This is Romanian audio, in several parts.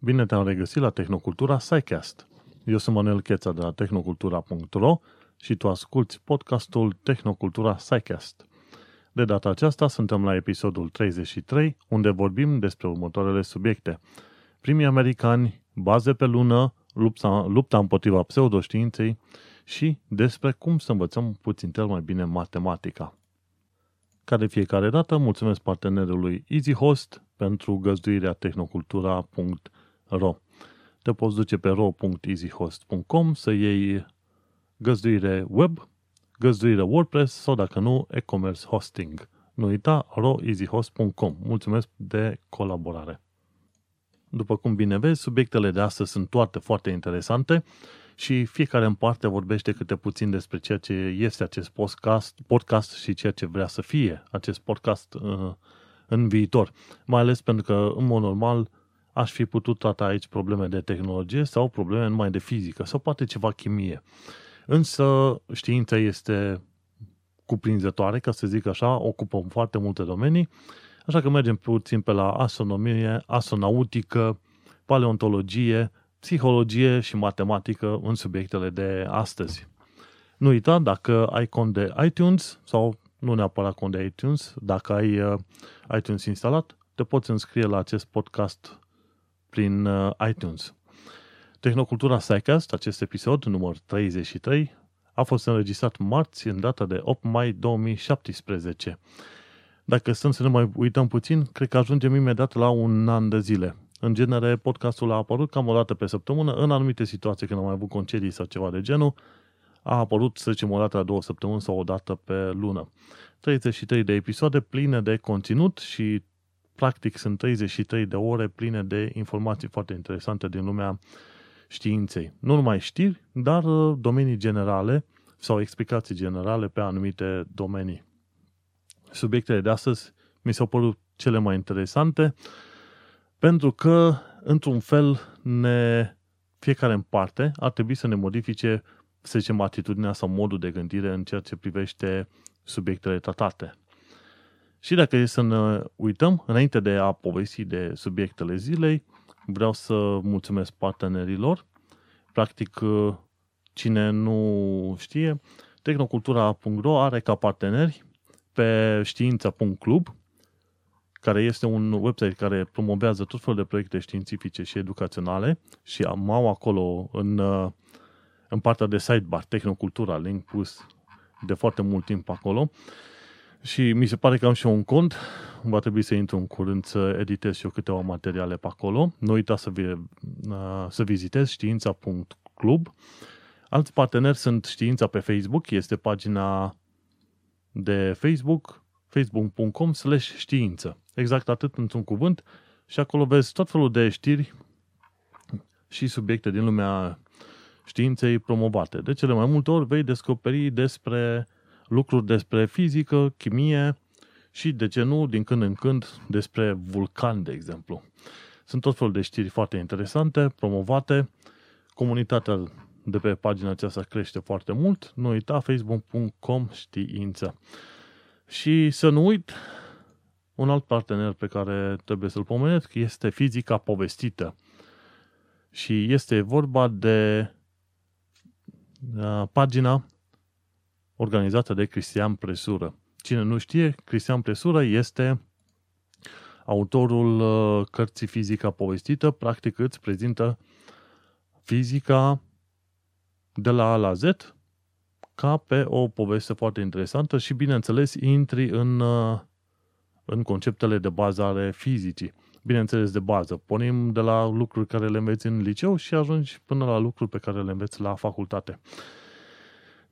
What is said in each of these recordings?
Bine te-am regăsit la Tehnocultura SciCast. Eu sunt Manuel Cheța de la tehnocultura.ro și tu asculti podcastul Tehnocultura SciCast. De data aceasta suntem la episodul 33, unde vorbim despre următoarele subiecte. Primii americani, baze pe lună, lupta, lupta împotriva pseudoștiinței și despre cum să învățăm puțin cel mai bine matematica. Ca de fiecare dată, mulțumesc partenerului EasyHost pentru găzduirea tehnocultura.ro. Te poți duce pe ro.easyhost.com să iei găzduire web, găzduire WordPress sau, dacă nu, e-commerce hosting. Nu uita, roeasyhost.com. Mulțumesc de colaborare! După cum bine vezi, subiectele de astăzi sunt toate foarte interesante și fiecare în parte vorbește câte puțin despre ceea ce este acest podcast, podcast și ceea ce vrea să fie acest podcast uh, în viitor. Mai ales pentru că, în mod normal, aș fi putut trata aici probleme de tehnologie sau probleme numai de fizică sau poate ceva chimie. Însă știința este cuprinzătoare, ca să zic așa, ocupă foarte multe domenii, așa că mergem puțin pe la astronomie, astronautică, paleontologie, psihologie și matematică în subiectele de astăzi. Nu uita, dacă ai cont de iTunes sau nu neapărat cont de iTunes, dacă ai uh, iTunes instalat, te poți înscrie la acest podcast prin uh, iTunes. Tehnocultura SciCast, acest episod, număr 33, a fost înregistrat marți, în data de 8 mai 2017. Dacă stăm să ne mai uităm puțin, cred că ajungem imediat la un an de zile. În genere, podcastul a apărut cam o dată pe săptămână, în anumite situații când am mai avut concedii sau ceva de genul, a apărut, să zicem, o dată la două săptămâni sau o dată pe lună. 33 de episoade pline de conținut și practic sunt 33 de ore pline de informații foarte interesante din lumea științei. Nu numai știri, dar uh, domenii generale sau explicații generale pe anumite domenii. Subiectele de astăzi mi s-au părut cele mai interesante pentru că, într-un fel, ne, fiecare în parte ar trebui să ne modifice, să zicem, atitudinea sau modul de gândire în ceea ce privește subiectele tratate. Și dacă e să ne uităm, înainte de a povesti de subiectele zilei, vreau să mulțumesc partenerilor. Practic, cine nu știe, tehnocultura.ro are ca parteneri pe știința.club, care este un website care promovează tot felul de proiecte științifice și educaționale și am au acolo în, în partea de sidebar, Tehnocultura, link pus de foarte mult timp acolo. Și mi se pare că am și eu un cont, va trebui să intru în curând să editez și eu câteva materiale pe acolo. Nu uita să, vi, să vizitez știința.club. Alți parteneri sunt Știința pe Facebook, este pagina de Facebook, facebook.com slash știință. Exact atât într-un cuvânt și acolo vezi tot felul de știri și subiecte din lumea științei promovate. De cele mai multe ori vei descoperi despre lucruri despre fizică, chimie și, de ce nu, din când în când, despre vulcan, de exemplu. Sunt tot felul de știri foarte interesante, promovate. Comunitatea de pe pagina aceasta crește foarte mult. Nu uita facebook.com știință. Și să nu uit, un alt partener pe care trebuie să-l pomenesc este fizica povestită. Și este vorba de uh, pagina organizată de Cristian Presură. Cine nu știe, Cristian Presură este autorul uh, cărții Fizica povestită, practic îți prezintă fizica de la A la Z ca pe o poveste foarte interesantă și, bineînțeles, intri în, uh, în conceptele de bază ale fizicii. Bineînțeles, de bază. Pornim de la lucruri care le înveți în liceu și ajungi până la lucruri pe care le înveți la facultate.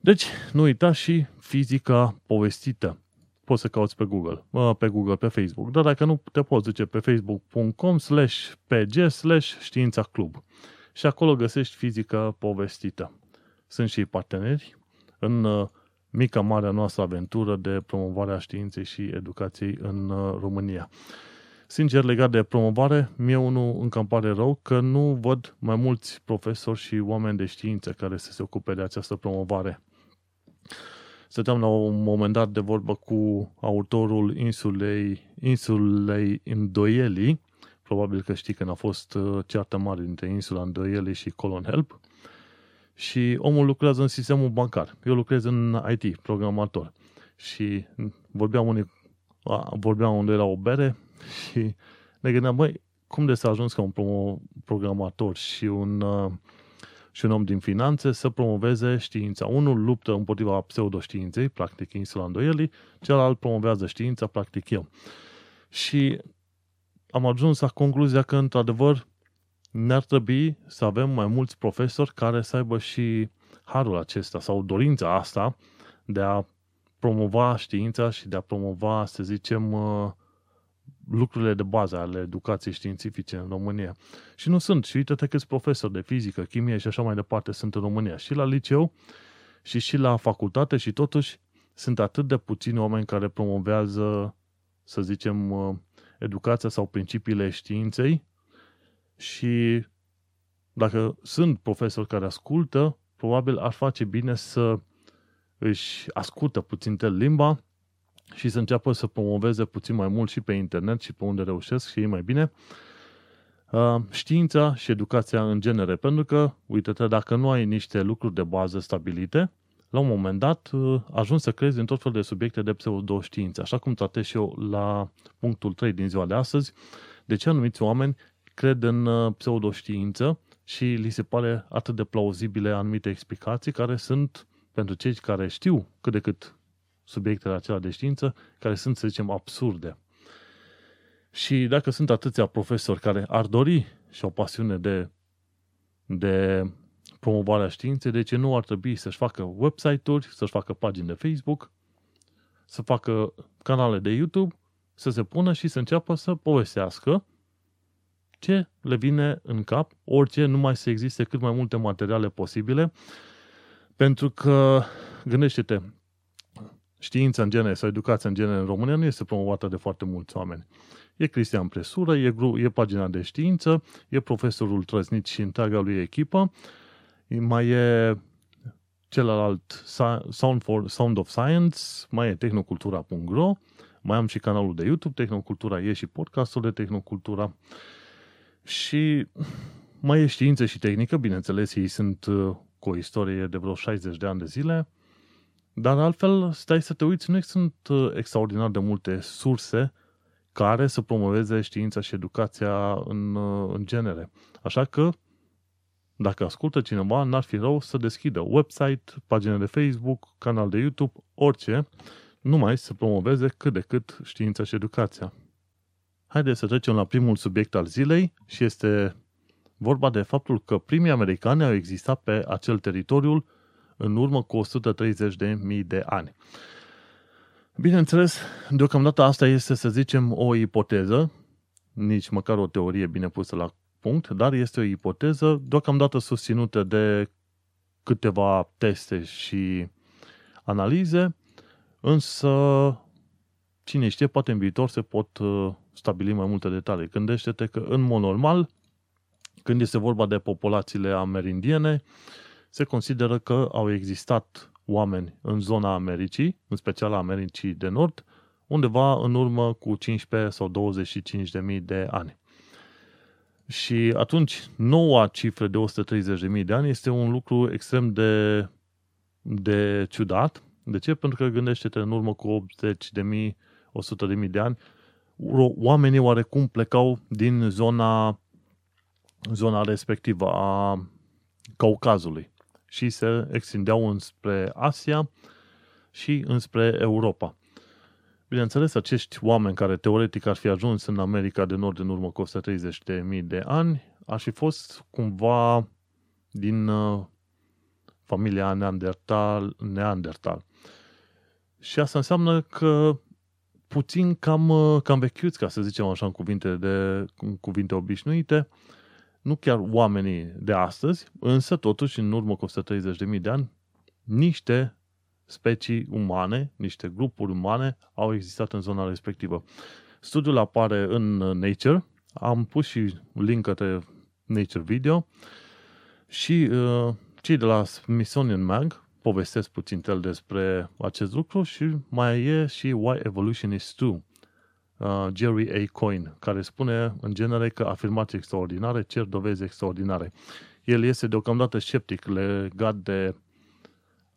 Deci, nu uita și fizica povestită. Poți să cauți pe Google, pe Google, pe Facebook, dar dacă nu te poți duce pe facebook.com slash pg slash știința club și acolo găsești fizica povestită. Sunt și parteneri în uh, mica marea noastră aventură de promovare a științei și educației în uh, România. Sincer, legat de promovare, mie unul încă îmi pare rău că nu văd mai mulți profesori și oameni de știință care să se ocupe de această promovare. Stăteam la un moment dat de vorbă cu autorul insulei, insulei Îndoielii, Probabil că știi că a fost uh, ceartă mare dintre insula Îndoiele și Colon Help și omul lucrează în sistemul bancar. Eu lucrez în IT, programator. Și vorbeam, unii, vorbeam unde era o bere și ne gândeam, băi, cum de s-a ajuns ca un programator și un, uh, și un om din finanțe să promoveze știința. Unul luptă împotriva pseudoștiinței, practic insula îndoielii, celălalt promovează știința, practic eu. Și am ajuns la concluzia că, într-adevăr, ne-ar trebui să avem mai mulți profesori care să aibă și harul acesta sau dorința asta de a promova știința și de a promova, să zicem, uh, lucrurile de bază ale educației științifice în România. Și nu sunt. Și uite-te câți profesori de fizică, chimie și așa mai departe sunt în România. Și la liceu și și la facultate și totuși sunt atât de puțini oameni care promovează, să zicem, uh, educația sau principiile științei și dacă sunt profesori care ascultă, probabil ar face bine să își ascultă puțin limba și să înceapă să promoveze puțin mai mult și pe internet și pe unde reușesc și ei mai bine uh, știința și educația în genere. Pentru că, uite-te, dacă nu ai niște lucruri de bază stabilite, la un moment dat uh, ajungi să crezi în tot felul de subiecte de pseudoștiință, așa cum tratez și eu la punctul 3 din ziua de astăzi, de ce anumiți oameni cred în uh, pseudoștiință și li se pare atât de plauzibile anumite explicații care sunt, pentru cei care știu cât de cât subiectele acelea de știință, care sunt, să zicem, absurde. Și dacă sunt atâția profesori care ar dori și o pasiune de, de promovarea științei, de ce nu ar trebui să-și facă website-uri, să-și facă pagini de Facebook, să facă canale de YouTube, să se pună și să înceapă să povestească ce le vine în cap, orice, numai să existe cât mai multe materiale posibile, pentru că, gândește-te, știința în genere sau educația în genere în România nu este promovată de foarte mulți oameni. E Cristian Presură, e, gru- e pagina de știință, e profesorul Trăznit și întreaga lui echipă, mai e celălalt Sound, for, Sound of Science, mai e tehnocultura.ro, mai am și canalul de YouTube, Tehnocultura e și podcastul de Tehnocultura. Și mai e știință și tehnică, bineînțeles, ei sunt uh, cu o istorie de vreo 60 de ani de zile, dar altfel, stai să te uiți, nu sunt uh, extraordinar de multe surse care să promoveze știința și educația în, uh, în genere. Așa că, dacă ascultă cineva, n-ar fi rău să deschidă website, pagine de Facebook, canal de YouTube, orice, numai să promoveze cât de cât știința și educația. Haideți să trecem la primul subiect al zilei și este vorba de faptul că primii americani au existat pe acel teritoriu în urmă cu 130.000 de ani. Bineînțeles, deocamdată asta este, să zicem, o ipoteză, nici măcar o teorie bine pusă la punct, dar este o ipoteză deocamdată susținută de câteva teste și analize, însă cine știe, poate în viitor se pot uh, stabili mai multe detalii. Gândește-te că în mod normal, când este vorba de populațiile amerindiene, se consideră că au existat oameni în zona Americii, în special a Americii de Nord, undeva în urmă cu 15 sau 25 de mii de ani. Și atunci, noua cifră de 130.000 de ani este un lucru extrem de, de ciudat. De ce? Pentru că gândește-te în urmă cu 80 de mii, 100 de mii de ani, oamenii oarecum plecau din zona, zona respectivă a Caucazului și se extindeau înspre Asia și înspre Europa. Bineînțeles, acești oameni care teoretic ar fi ajuns în America de Nord în urmă cu 130.000 de ani, ar fi fost cumva din uh, familia Neandertal, Neandertal. Și asta înseamnă că puțin cam, uh, cam vechiuți, ca să zicem așa în cuvinte, de, în cuvinte obișnuite, nu chiar oamenii de astăzi, însă totuși în urmă cu 130.000 de ani, niște specii umane, niște grupuri umane au existat în zona respectivă. Studiul apare în Nature, am pus și link către Nature Video și uh, cei de la Smithsonian Mag povestesc puțin el despre acest lucru și mai e și Why Evolution is True. Uh, Jerry A. Coyne, care spune în genere că afirmații extraordinare cer dovezi extraordinare. El este deocamdată sceptic legat de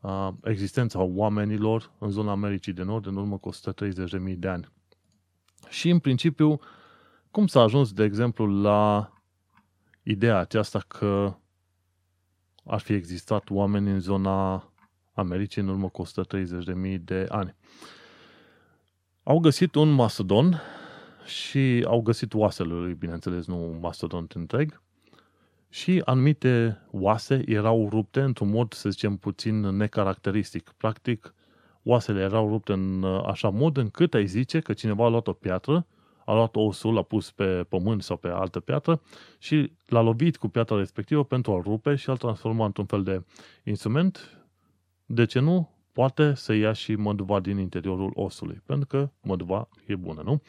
uh, existența oamenilor în zona Americii de Nord în urmă cu 130.000 de ani. Și în principiu, cum s-a ajuns, de exemplu, la ideea aceasta că ar fi existat oameni în zona Americii în urmă cu 130.000 de ani. Au găsit un mastodon și au găsit oasele lui, bineînțeles, nu mastodon întreg, și anumite oase erau rupte într-un mod, să zicem, puțin necaracteristic. Practic, oasele erau rupte în așa mod încât ai zice că cineva a luat o piatră, a luat osul, l-a pus pe pământ sau pe altă piatră și l-a lovit cu piatra respectivă pentru a rupe și a transforma într-un fel de instrument. De ce nu? Poate să ia și măduva din interiorul osului, pentru că măduva e bună, nu?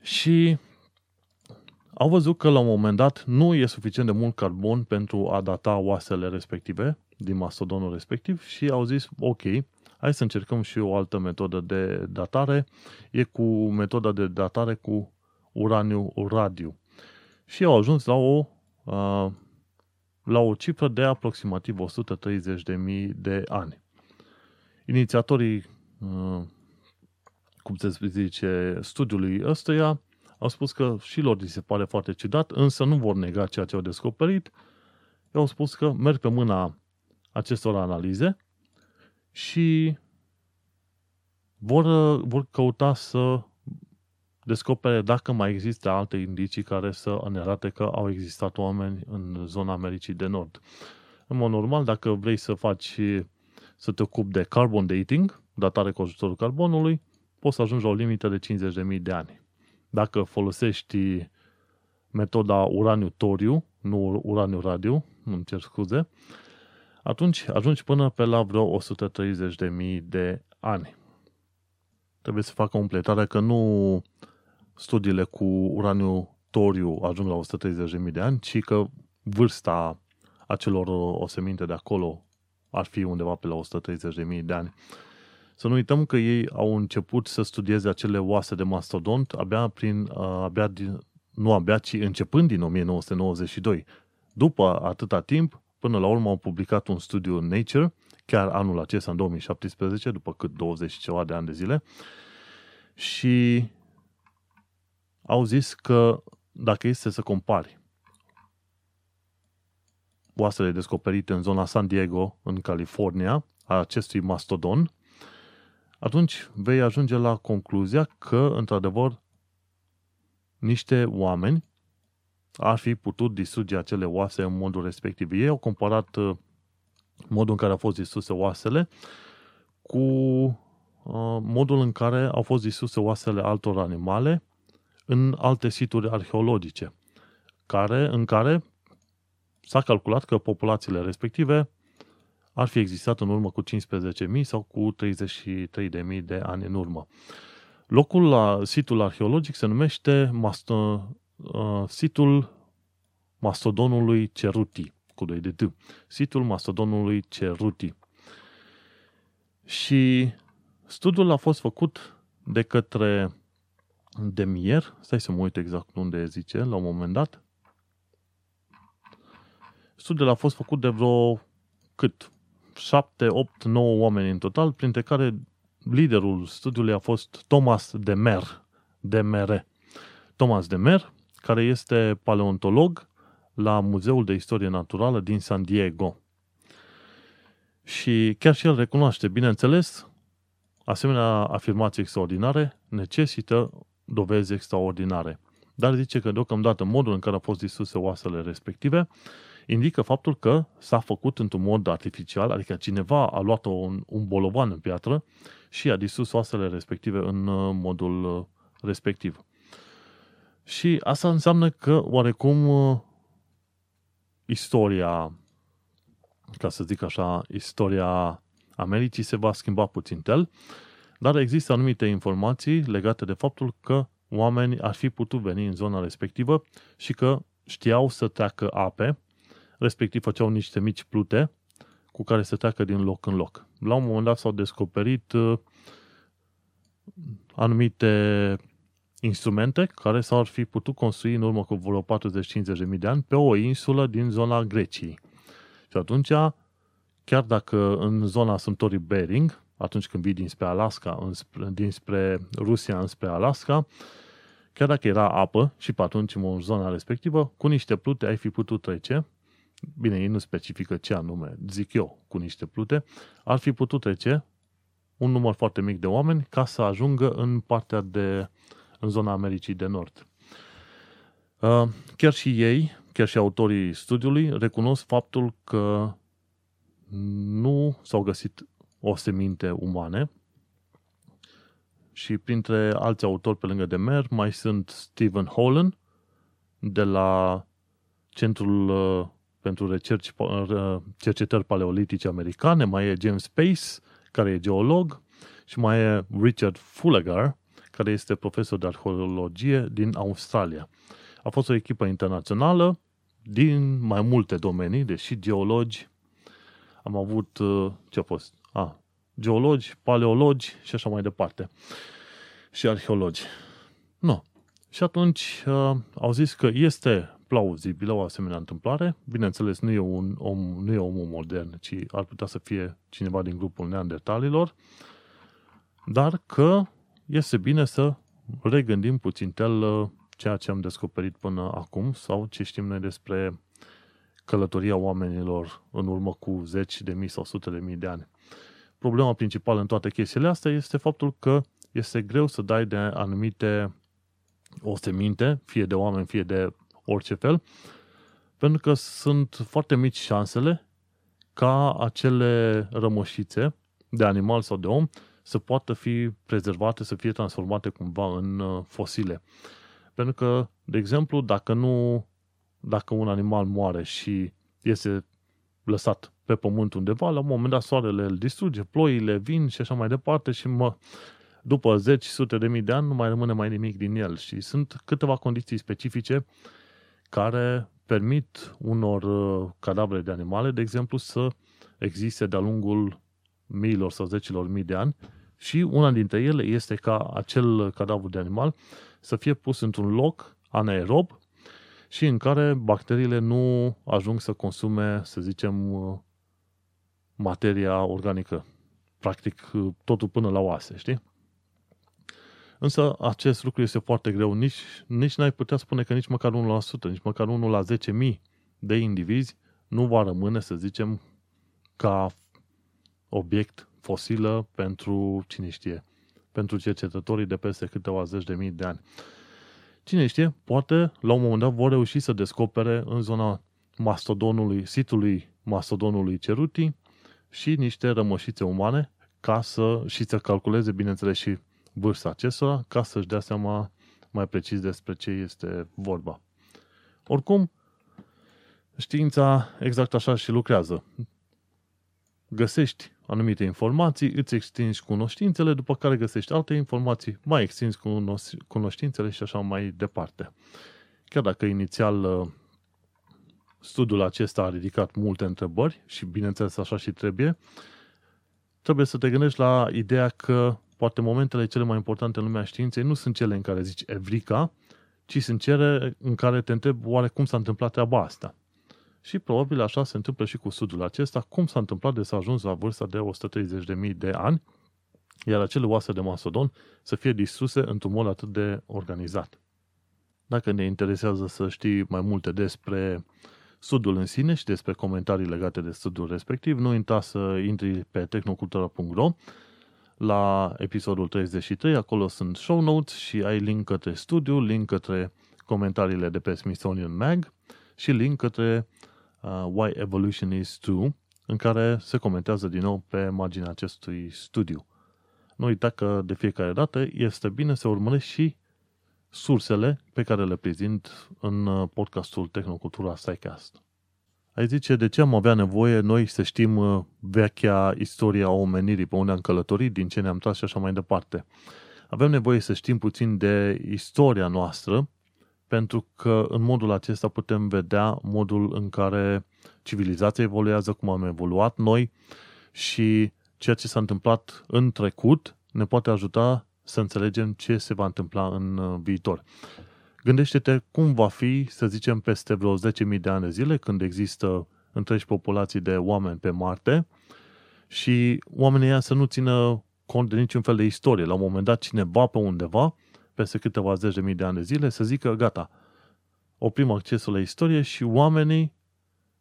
Și au văzut că la un moment dat nu e suficient de mult carbon pentru a data oasele respective din mastodonul respectiv și au zis, ok, hai să încercăm și o altă metodă de datare, e cu metoda de datare cu uraniu radiu. Și au ajuns la o, la o cifră de aproximativ 130.000 de ani. Inițiatorii, cum se zice, studiului ăstuia au spus că și lor li se pare foarte ciudat, însă nu vor nega ceea ce au descoperit. Au spus că merg pe mâna acestor analize și vor, vor căuta să descopere dacă mai există alte indicii care să ne arate că au existat oameni în zona Americii de Nord. În mod normal, dacă vrei să faci, să te ocupi de carbon dating, datare cu ajutorul carbonului, poți să ajungi la o limită de 50.000 de ani. Dacă folosești metoda uraniu-toriu, nu uraniu-radiu, îmi cer scuze, atunci ajungi până pe la vreo 130.000 de ani. Trebuie să facă completarea că nu studiile cu uraniu toriu ajung la 130.000 de ani, ci că vârsta acelor oseminte de acolo ar fi undeva pe la 130.000 de ani. Să nu uităm că ei au început să studieze acele oase de mastodont abia prin, abia din, nu abia, ci începând din 1992. După atâta timp, până la urmă au publicat un studiu în Nature, chiar anul acesta, în 2017, după cât 20 ceva de ani de zile, și au zis că dacă este să compari oasele descoperite în zona San Diego, în California, a acestui mastodon, atunci vei ajunge la concluzia că, într-adevăr, niște oameni ar fi putut distruge acele oase în modul respectiv. Ei au comparat uh, modul în care au fost distruse oasele cu uh, modul în care au fost distruse oasele altor animale în alte situri arheologice, care, în care s-a calculat că populațiile respective ar fi existat în urmă cu 15.000 sau cu 33.000 de ani în urmă. Locul la situl arheologic se numește masto, uh, situl mastodonului Ceruti, cu 2 de T. Situl mastodonului Ceruti. Și studiul a fost făcut de către Demier, stai să mă uit exact unde zice, la un moment dat. Studiul a fost făcut de vreo cât? 7, 8, 9 oameni în total, printre care liderul studiului a fost Thomas Demer, Demere. Thomas Demer, care este paleontolog la Muzeul de Istorie Naturală din San Diego. Și chiar și el recunoaște, bineînțeles, asemenea afirmații extraordinare necesită dovezi extraordinare. Dar zice că deocamdată modul în care au fost distruse oasele respective indică faptul că s-a făcut într-un mod artificial, adică cineva a luat un, un bolovan în piatră și a distrus oasele respective în uh, modul uh, respectiv. Și asta înseamnă că oarecum uh, istoria, ca să zic așa, istoria Americii se va schimba puțin tel, dar există anumite informații legate de faptul că oamenii ar fi putut veni în zona respectivă și că știau să treacă ape respectiv făceau niște mici plute cu care se treacă din loc în loc. La un moment dat s-au descoperit uh, anumite instrumente care s-ar fi putut construi în urmă cu vreo 40-50 de mii de ani pe o insulă din zona Greciei. Și atunci, chiar dacă în zona Sântului Bering, atunci când vii dinspre Alaska, înspre, dinspre Rusia înspre Alaska, chiar dacă era apă și pe atunci în zona respectivă, cu niște plute ai fi putut trece, bine, ei nu specifică ce anume, zic eu, cu niște plute, ar fi putut trece un număr foarte mic de oameni ca să ajungă în partea de, în zona Americii de Nord. Uh, chiar și ei, chiar și autorii studiului, recunosc faptul că nu s-au găsit oseminte umane și printre alți autori pe lângă de mer mai sunt Stephen Holland de la Centrul uh, pentru recerci, uh, Cercetări Paleolitice Americane, mai e James Pace, care e geolog, și mai e Richard Fullagar, care este profesor de arheologie din Australia. A fost o echipă internațională din mai multe domenii, deși geologi. Am avut, uh, ce a fost? A, geologi, paleologi și așa mai departe. Și arheologi. Nu. Și atunci uh, au zis că este plauzibilă o asemenea întâmplare. Bineînțeles, nu e, un om, nu e omul modern, ci ar putea să fie cineva din grupul neandertalilor, dar că este bine să regândim puțin tel uh, ceea ce am descoperit până acum sau ce știm noi despre călătoria oamenilor în urmă cu zeci de mii sau sute de mii de ani. Problema principală în toate chestiile astea este faptul că este greu să dai de anumite oseminte, fie de oameni, fie de orice fel, pentru că sunt foarte mici șansele ca acele rămășițe de animal sau de om să poată fi prezervate, să fie transformate cumva în uh, fosile. Pentru că, de exemplu, dacă nu, dacă un animal moare și este lăsat pe pământ undeva, la un moment dat soarele îl distruge, ploile vin și așa mai departe și mă, după zeci, sute de mii de ani nu mai rămâne mai nimic din el și sunt câteva condiții specifice care permit unor uh, cadavre de animale, de exemplu, să existe de-a lungul miilor sau zecilor mii de ani și una dintre ele este ca acel cadavru de animal să fie pus într-un loc anaerob și în care bacteriile nu ajung să consume, să zicem, uh, materia organică. Practic, uh, totul până la oase, știi? Însă acest lucru este foarte greu. Nici, nici n-ai putea spune că nici măcar 1%, nici măcar 1 la 10.000 de indivizi nu va rămâne, să zicem, ca obiect fosilă pentru, cine știe, pentru cercetătorii de peste câteva zeci de mii de ani. Cine știe, poate la un moment dat vor reuși să descopere în zona mastodonului, sitului mastodonului Ceruti și niște rămășițe umane ca să, și să calculeze, bineînțeles, și vârsta acestora ca să-și dea seama mai precis despre ce este vorba. Oricum, știința exact așa și lucrează. Găsești anumite informații, îți extinzi cunoștințele, după care găsești alte informații, mai extinzi cunoștințele și așa mai departe. Chiar dacă inițial uh, studiul acesta a ridicat multe întrebări și bineînțeles așa și trebuie, trebuie să te gândești la ideea că poate momentele cele mai importante în lumea științei nu sunt cele în care zici Evrica, ci sunt cele în care te întreb oare cum s-a întâmplat treaba asta. Și probabil așa se întâmplă și cu sudul acesta, cum s-a întâmplat de să ajuns la vârsta de 130.000 de ani, iar acele oase de masodon să fie distruse într-un mod atât de organizat. Dacă ne interesează să știi mai multe despre sudul în sine și despre comentarii legate de sudul respectiv, nu uita să intri pe tehnocultura.ro la episodul 33, acolo sunt show notes și ai link către studiu, link către comentariile de pe Smithsonian Mag și link către uh, Why Evolution is True, în care se comentează din nou pe marginea acestui studiu. Nu uita că de fiecare dată este bine să urmărești și sursele pe care le prezint în uh, podcastul Tehnocultura SciCast. Ai zice, de ce am avea nevoie noi să știm uh, vechea istoria omenirii, pe unde am călătorit, din ce ne-am tras și așa mai departe. Avem nevoie să știm puțin de istoria noastră, pentru că în modul acesta putem vedea modul în care civilizația evoluează, cum am evoluat noi și ceea ce s-a întâmplat în trecut ne poate ajuta să înțelegem ce se va întâmpla în uh, viitor. Gândește-te cum va fi, să zicem, peste vreo 10.000 de ani de zile, când există întregi populații de oameni pe Marte și oamenii ăia să nu țină cont de niciun fel de istorie. La un moment dat, cineva pe undeva, peste câteva zeci de mii de ani de zile, să zică, gata, oprim accesul la istorie și oamenii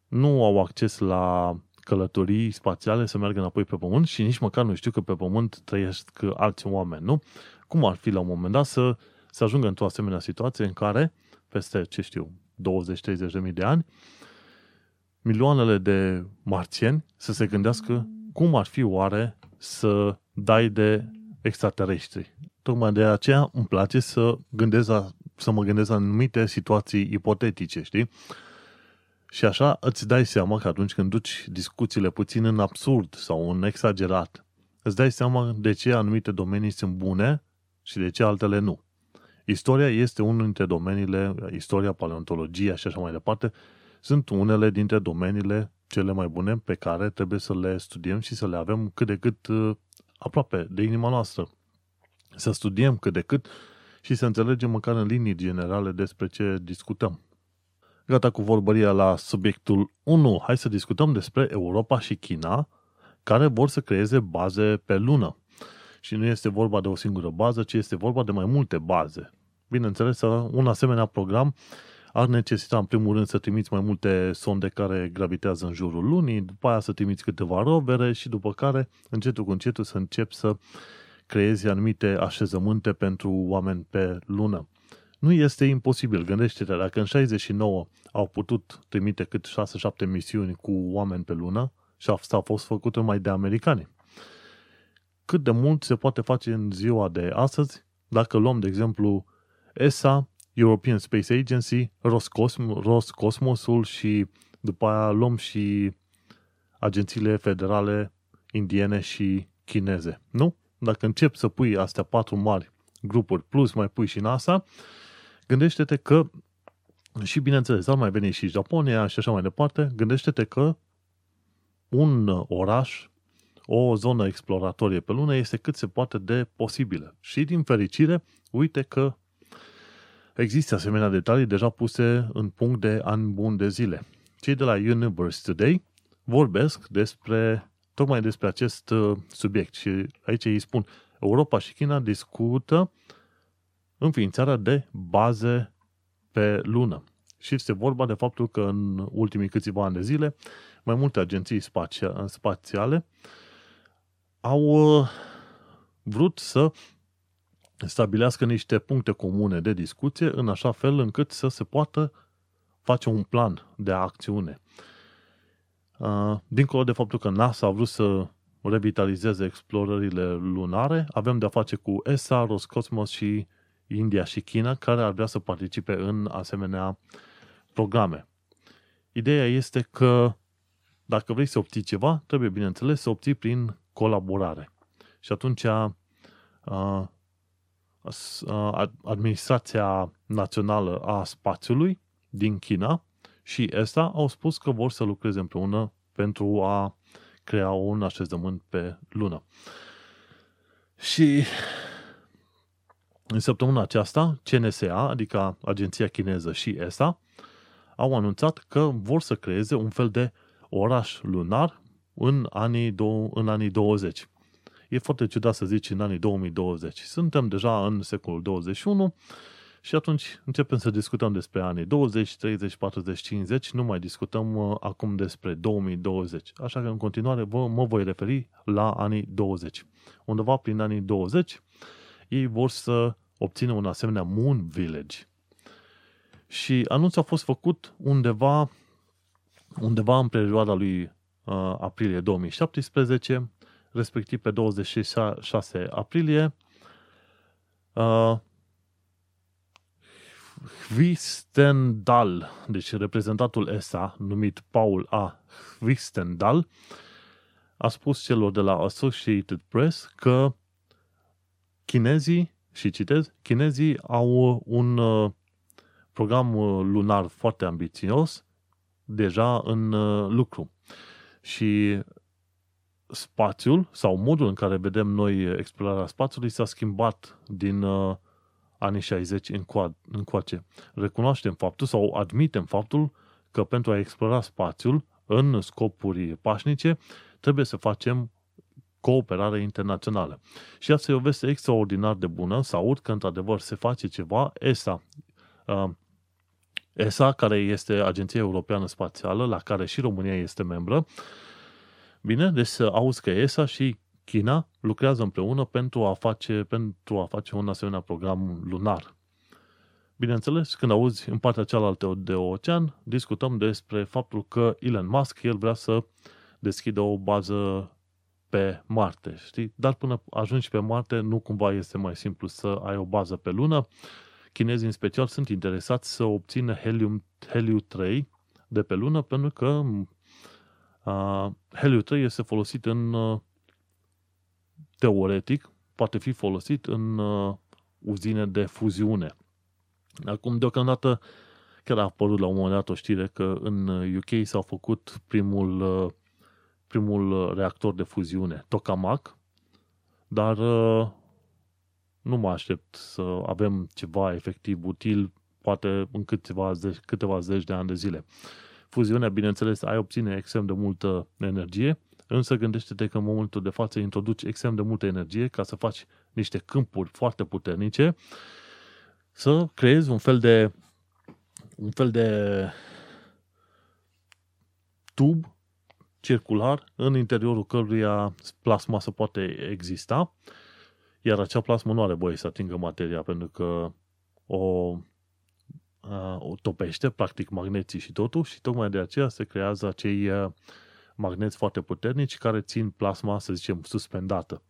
nu au acces la călătorii spațiale să meargă înapoi pe Pământ și nici măcar nu știu că pe Pământ trăiesc alți oameni, nu? Cum ar fi la un moment dat să, să ajungă într-o asemenea situație în care, peste, ce știu, 20-30 de mii de ani, milioanele de marțieni să se gândească cum ar fi oare să dai de extraterestri. Tocmai de aceea îmi place să, gândesc la, să mă gândesc la anumite situații ipotetice, știi? Și așa îți dai seama că atunci când duci discuțiile puțin în absurd sau în exagerat, îți dai seama de ce anumite domenii sunt bune și de ce altele nu. Istoria este unul dintre domeniile, istoria, paleontologia și așa mai departe, sunt unele dintre domeniile cele mai bune pe care trebuie să le studiem și să le avem cât de cât uh, aproape de inima noastră. Să studiem cât de cât și să înțelegem măcar în linii generale despre ce discutăm. Gata cu vorbăria la subiectul 1. Hai să discutăm despre Europa și China, care vor să creeze baze pe lună. Și nu este vorba de o singură bază, ci este vorba de mai multe baze. Bineînțeles, un asemenea program ar necesita în primul rând să trimiți mai multe sonde care gravitează în jurul lunii, după aia să trimiți câteva rovere și după care, încetul cu încetul, să începi să creezi anumite așezământe pentru oameni pe lună. Nu este imposibil, gândește-te, dacă în 69 au putut trimite cât 6-7 misiuni cu oameni pe lună și asta a fost făcut numai de americani. Cât de mult se poate face în ziua de astăzi dacă luăm, de exemplu, ESA, European Space Agency, Roscosm, Roscosmosul și după aia luăm și agențiile federale indiene și chineze. Nu? Dacă încep să pui astea patru mari grupuri plus mai pui și NASA, gândește-te că și bineînțeles, ar mai veni și Japonia și așa mai departe, gândește-te că un oraș, o zonă exploratorie pe lună este cât se poate de posibilă. Și din fericire, uite că există asemenea detalii deja puse în punct de ani bun de zile. Cei de la Universe Today vorbesc despre, tocmai despre acest uh, subiect și aici îi spun, Europa și China discută înființarea de baze pe lună. Și este vorba de faptul că în ultimii câțiva ani de zile, mai multe agenții spațiale au uh, vrut să stabilească niște puncte comune de discuție în așa fel încât să se poată face un plan de acțiune. Uh, dincolo de faptul că NASA a vrut să revitalizeze explorările lunare, avem de-a face cu ESA, Roscosmos și India și China, care ar vrea să participe în asemenea programe. Ideea este că dacă vrei să obții ceva, trebuie, bineînțeles, să obții prin colaborare. Și atunci Administrația Națională a Spațiului din China și ESA au spus că vor să lucreze împreună pentru a crea un așezământ pe lună. Și în săptămâna aceasta, CNSA, adică Agenția Chineză și ESA, au anunțat că vor să creeze un fel de oraș lunar în anii, do- în anii 20. E foarte ciudat să zici în anii 2020. Suntem deja în secolul 21 și atunci începem să discutăm despre anii 20, 30, 40, 50, nu mai discutăm uh, acum despre 2020. Așa că în continuare vă, mă voi referi la anii 20. Undeva prin anii 20 ei vor să obțină un asemenea Moon Village. Și anunțul a fost făcut undeva, undeva în perioada lui uh, aprilie 2017, respectiv pe 26 aprilie, uh, Hvistendal, deci reprezentantul ESA, numit Paul A. Hvistendal, a spus celor de la Associated Press că chinezii, și citez, chinezii au un uh, program uh, lunar foarte ambițios deja în uh, lucru. Și spațiul sau modul în care vedem noi explorarea spațiului s-a schimbat din uh, anii 60 încoace. Recunoaștem faptul sau admitem faptul că pentru a explora spațiul în scopuri pașnice trebuie să facem cooperare internațională. Și asta e o veste extraordinar de bună, să aud că într-adevăr se face ceva. ESA, uh, ESA, care este Agenția Europeană Spațială, la care și România este membră, Bine, deci să auzi că ESA și China lucrează împreună pentru a face, pentru a face un asemenea program lunar. Bineînțeles, când auzi în partea cealaltă de ocean, discutăm despre faptul că Elon Musk, el vrea să deschidă o bază pe Marte, știi? Dar până ajungi pe Marte, nu cumva este mai simplu să ai o bază pe lună. Chinezii în special sunt interesați să obțină helium, heliu 3 de pe lună pentru că uh, heliu 3 este folosit în uh, teoretic, poate fi folosit în uh, uzine de fuziune. Acum, deocamdată, chiar a apărut la un moment dat o știre că în UK s-au făcut primul, uh, primul reactor de fuziune, tokamak, dar uh, nu mă aștept să avem ceva efectiv util, poate în câteva zeci, câteva zeci de ani de zile. Fuziunea, bineînțeles, ai obține extrem de multă energie, însă gândește-te că în momentul de față introduci extrem de multă energie ca să faci niște câmpuri foarte puternice, să creezi un fel de un fel de tub circular în interiorul căruia plasma să poate exista, iar acea plasmă nu are voie să atingă materia pentru că o o topește, practic magneții și totul, și tocmai de aceea se creează acei magneți foarte puternici care țin plasma, să zicem, suspendată.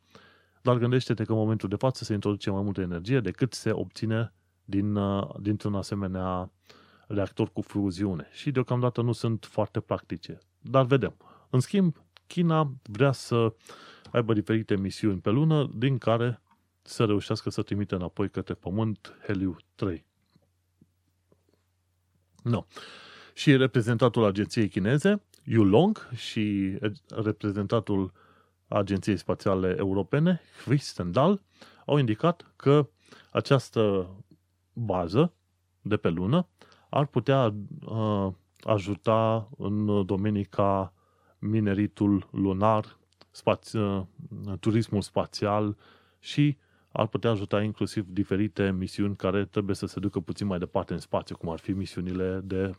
Dar gândește-te că în momentul de față se introduce mai multă energie decât se obține din, dintr-un asemenea reactor cu fuziune. Și deocamdată nu sunt foarte practice. Dar vedem. În schimb, China vrea să aibă diferite misiuni pe lună, din care să reușească să trimite înapoi către Pământ Heliu 3. Nu. Și reprezentantul agenției chineze, Yu Long, și reprezentantul Agenției Spațiale Europene, Hui Stendhal, au indicat că această bază de pe lună ar putea uh, ajuta în domenii ca mineritul lunar, spați, uh, turismul spațial și ar putea ajuta inclusiv diferite misiuni care trebuie să se ducă puțin mai departe în spațiu, cum ar fi misiunile de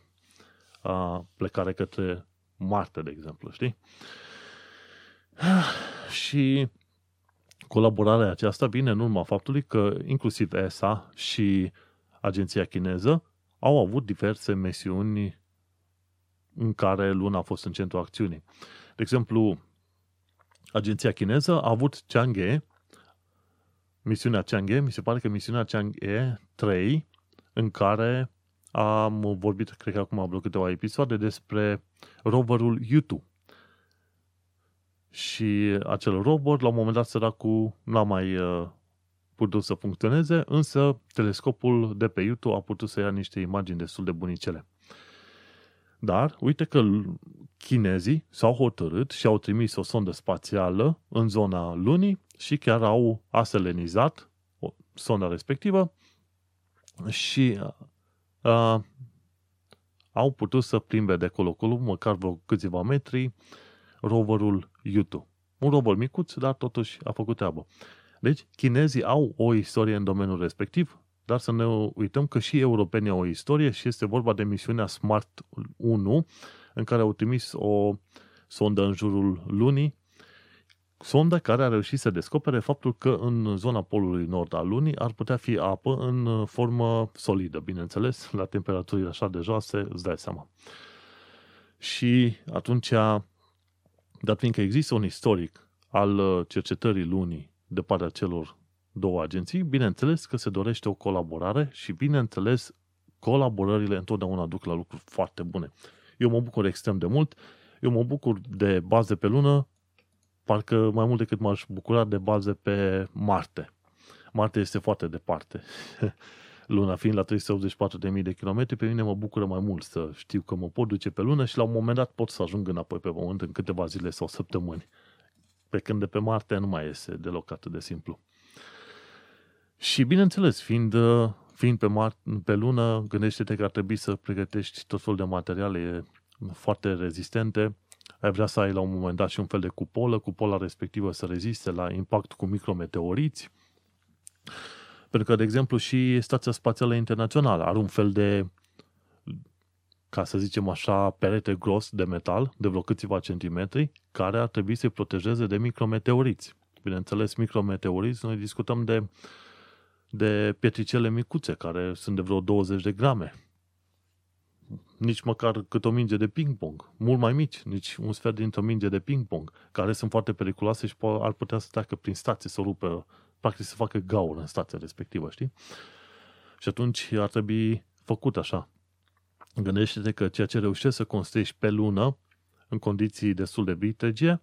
a, plecare către Marte, de exemplu, știi? Și colaborarea aceasta vine în urma faptului că inclusiv ESA și agenția chineză au avut diverse misiuni în care luna a fost în centru acțiunii. De exemplu, agenția chineză a avut Chang'e, misiunea Chang'e, mi se pare că misiunea Chang'e 3, în care am vorbit, cred că acum am vreo câteva episoade, despre roverul Yutu. Și acel rover, la un moment dat, săracul n-a mai uh, putut să funcționeze, însă telescopul de pe Yutu a putut să ia niște imagini destul de bunicele. Dar, uite că chinezii s-au hotărât și au trimis o sondă spațială în zona lunii și chiar au aselenizat sonda respectivă și uh, au putut să plimbe de acolo-acolo, măcar vreo câțiva metri, roverul Yutu. Un rover micuț, dar totuși a făcut treabă. Deci, chinezii au o istorie în domeniul respectiv, dar să ne uităm că și europenii au o istorie și este vorba de misiunea Smart 1, în care au trimis o sondă în jurul lunii sondă care a reușit să descopere faptul că în zona polului nord al lunii ar putea fi apă în formă solidă, bineînțeles, la temperaturi așa de joase, îți dai seama. Și atunci, dat fiindcă există un istoric al cercetării lunii de partea celor două agenții, bineînțeles că se dorește o colaborare și, bineînțeles, colaborările întotdeauna duc la lucruri foarte bune. Eu mă bucur extrem de mult, eu mă bucur de baze pe lună parcă mai mult decât m-aș bucura de baze pe Marte. Marte este foarte departe. Luna fiind la 384.000 de kilometri, pe mine mă bucură mai mult să știu că mă pot duce pe lună și la un moment dat pot să ajung înapoi pe Pământ în câteva zile sau săptămâni. Pe când de pe Marte nu mai este deloc atât de simplu. Și bineînțeles, fiind, fiind pe, Mar- pe lună, gândește-te că ar trebui să pregătești tot felul de materiale foarte rezistente. Ai vrea să ai la un moment dat și un fel de cupolă, cupola respectivă să reziste la impact cu micrometeoriți. Pentru că, de exemplu, și Stația Spațială Internațională are un fel de, ca să zicem așa, perete gros de metal, de vreo câțiva centimetri, care ar trebui să-i protejeze de micrometeoriți. Bineînțeles, micrometeoriți, noi discutăm de, de pietricele micuțe, care sunt de vreo 20 de grame. Nici măcar cât o minge de ping-pong, mult mai mici, nici un sfert dintr-o minge de ping-pong, care sunt foarte periculoase și ar putea să treacă prin stație, să rupă practic să facă gaură în stația respectivă, știi? Și atunci ar trebui făcut așa. Gândește-te că ceea ce reușești să construiești pe lună, în condiții destul de vitregie,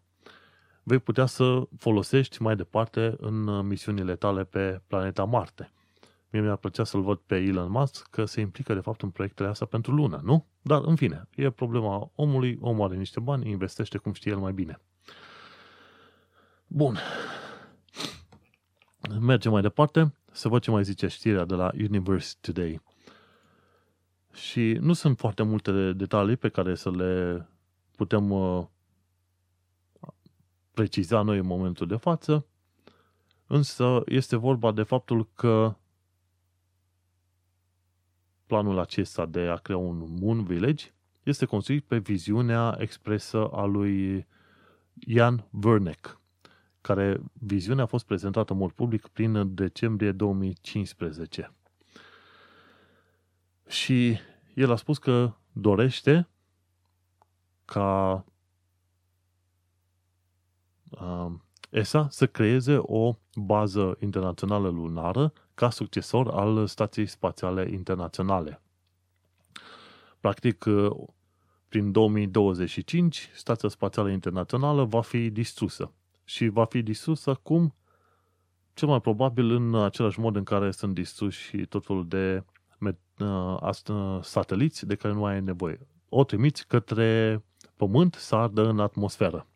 vei putea să folosești mai departe în misiunile tale pe planeta Marte. Mie mi-ar plăcea să-l văd pe Elon Musk că se implică de fapt în proiectele astea pentru lună, nu? Dar, în fine, e problema omului, omul are niște bani, investește cum știe el mai bine. Bun, Mergem mai departe, să văd ce mai zice știrea de la Universe Today. Și nu sunt foarte multe detalii pe care să le putem uh, preciza noi în momentul de față, însă este vorba de faptul că planul acesta de a crea un Moon Village este construit pe viziunea expresă a lui Jan Werneck care viziunea a fost prezentată în mod public prin decembrie 2015. Și el a spus că dorește ca uh, ESA să creeze o bază internațională lunară ca succesor al Stației Spațiale Internaționale. Practic, uh, prin 2025, Stația Spațială Internațională va fi distrusă și va fi distrusă cum? Cel mai probabil în același mod în care sunt distruși și tot felul de uh, sateliți de care nu ai nevoie. O trimiți către Pământ să ardă în atmosferă.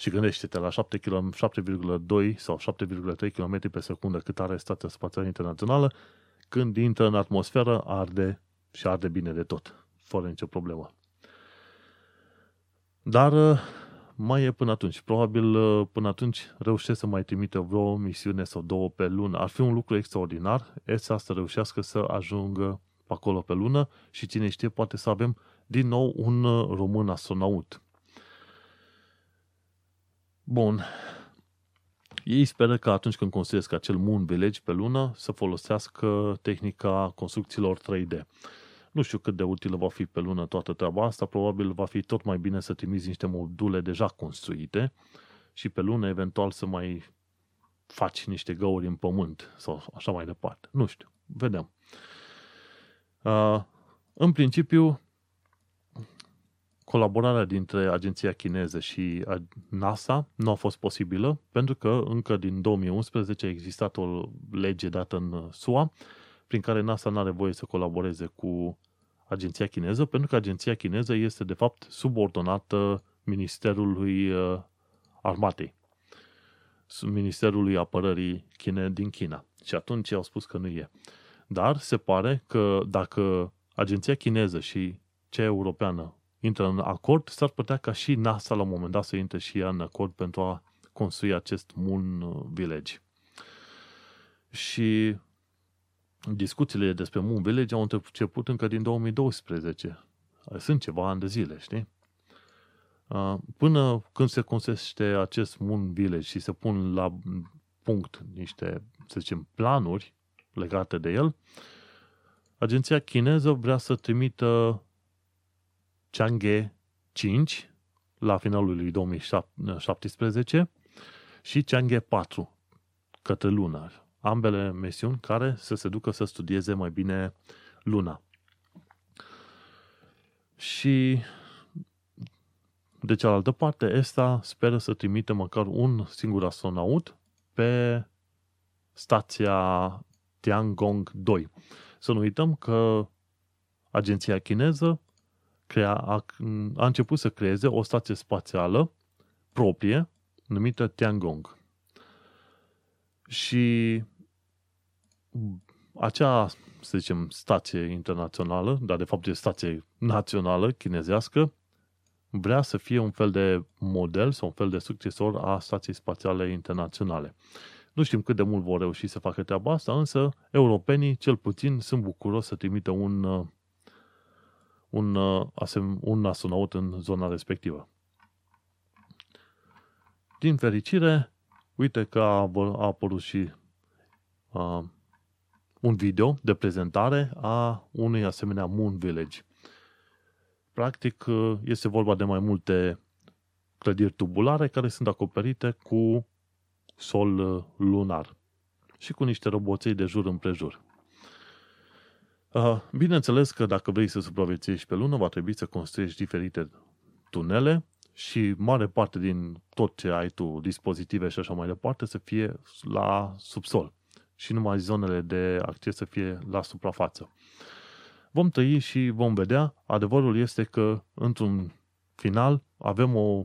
Și gândește-te la 7,2 sau 7,3 km pe secundă cât are Stația Spațială Internațională, când intră în atmosferă, arde și arde bine de tot, fără nicio problemă. Dar uh, mai e până atunci. Probabil uh, până atunci reușesc să mai trimite vreo misiune sau două pe lună. Ar fi un lucru extraordinar ESA să reușească să ajungă pe acolo pe lună și cine știe poate să avem din nou un uh, român astronaut. Bun. Ei speră că atunci când construiesc acel Moon Village pe lună să folosească tehnica construcțiilor 3D. Nu știu cât de utilă va fi pe lună toată treaba asta, probabil va fi tot mai bine să trimiți niște module deja construite și pe lună eventual să mai faci niște găuri în pământ sau așa mai departe. Nu știu, vedem. Uh, în principiu, colaborarea dintre agenția chineză și NASA nu a fost posibilă pentru că încă din 2011 a existat o lege dată în SUA prin care NASA nu are voie să colaboreze cu agenția chineză, pentru că agenția chineză este de fapt subordonată Ministerului uh, Armatei, Ministerului Apărării Chine din China. Și atunci au spus că nu e. Dar se pare că dacă agenția chineză și cea europeană intră în acord, s-ar putea ca și NASA la un moment dat să intre și ea în acord pentru a construi acest Moon Village. Și discuțiile despre Moon Village au început încă din 2012. Sunt ceva ani de zile, știi? Până când se construiește acest Moon Village și se pun la punct niște, să zicem, planuri legate de el, agenția chineză vrea să trimită Chang'e 5 la finalul lui 2017 și Chang'e 4 către lunar ambele misiuni care să se ducă să studieze mai bine luna. Și de cealaltă parte, ESTA speră să trimită măcar un singur astronaut pe stația Tiangong 2. Să nu uităm că agenția chineză crea, a, a început să creeze o stație spațială proprie numită Tiangong. Și acea, să zicem, stație internațională, dar de fapt e stație națională chinezească, vrea să fie un fel de model sau un fel de succesor a stației spațiale internaționale. Nu știm cât de mult vor reuși să facă treaba asta, însă europenii, cel puțin, sunt bucuroși să trimită un, uh, un, uh, un astronaut în zona respectivă. Din fericire, uite că a, a apărut și uh, un video de prezentare a unui asemenea Moon Village. Practic, uh, este vorba de mai multe clădiri tubulare care sunt acoperite cu sol uh, lunar și cu niște roboței de jur împrejur. Uh, bineînțeles că dacă vrei să supraviețuiești pe lună, va trebui să construiești diferite tunele și mare parte din tot ce ai tu, dispozitive și așa mai departe, să fie la subsol și numai zonele de acces să fie la suprafață. Vom trăi și vom vedea. Adevărul este că, într-un final, avem o,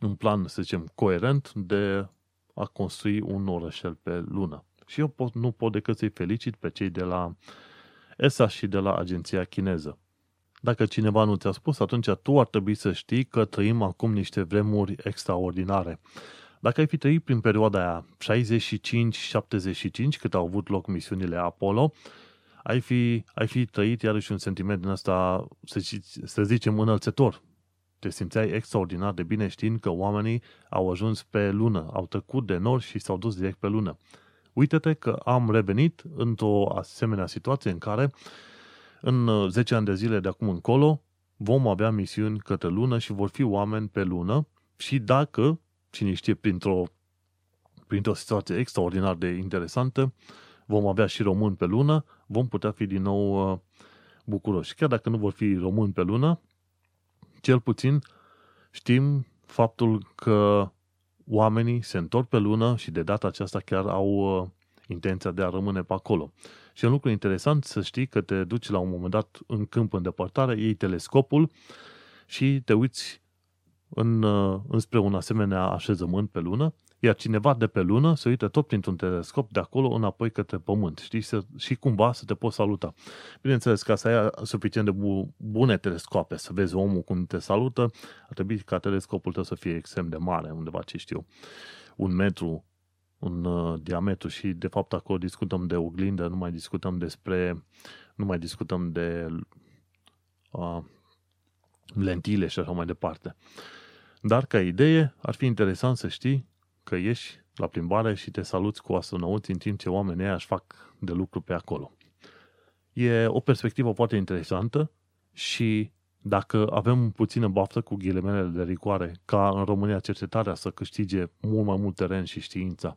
un plan, să zicem, coerent de a construi un orășel pe lună. Și eu pot, nu pot decât să-i felicit pe cei de la ESA și de la agenția chineză. Dacă cineva nu ți-a spus, atunci tu ar trebui să știi că trăim acum niște vremuri extraordinare. Dacă ai fi trăit prin perioada aia 65-75, cât au avut loc misiunile Apollo, ai fi, ai fi trăit iarăși un sentiment din asta, să, să zicem, înălțător. Te simțeai extraordinar de bine știind că oamenii au ajuns pe lună, au trecut de nord și s-au dus direct pe lună. Uită-te că am revenit într-o asemenea situație în care în 10 ani de zile de acum încolo vom avea misiuni către lună și vor fi oameni pe lună și dacă cine știe, printr-o, printr-o situație extraordinar de interesantă, vom avea și români pe lună, vom putea fi din nou uh, bucuroși. Chiar dacă nu vor fi români pe lună, cel puțin știm faptul că oamenii se întorc pe lună și de data aceasta chiar au uh, intenția de a rămâne pe acolo. Și un lucru interesant să știi că te duci la un moment dat în câmp în depărtare, iei telescopul și te uiți în, uh, înspre un asemenea așezământ pe lună, iar cineva de pe lună se uită tot printr-un telescop de acolo înapoi către pământ, știi, să, și cumva să te poți saluta. Bineînțeles, ca să ai suficient de bu- bune telescoape, să vezi omul cum te salută, ar trebui ca telescopul tău să fie extrem de mare, undeva, ce știu, un metru, un uh, diametru și de fapt acolo discutăm de oglindă, nu mai discutăm despre, nu mai discutăm de uh, lentile și așa mai departe. Dar ca idee, ar fi interesant să știi că ieși la plimbare și te saluți cu astronauți în timp ce oamenii ăia își fac de lucru pe acolo. E o perspectivă foarte interesantă și dacă avem puțină baftă cu ghilemelele de rigoare, ca în România cercetarea să câștige mult mai mult teren și știința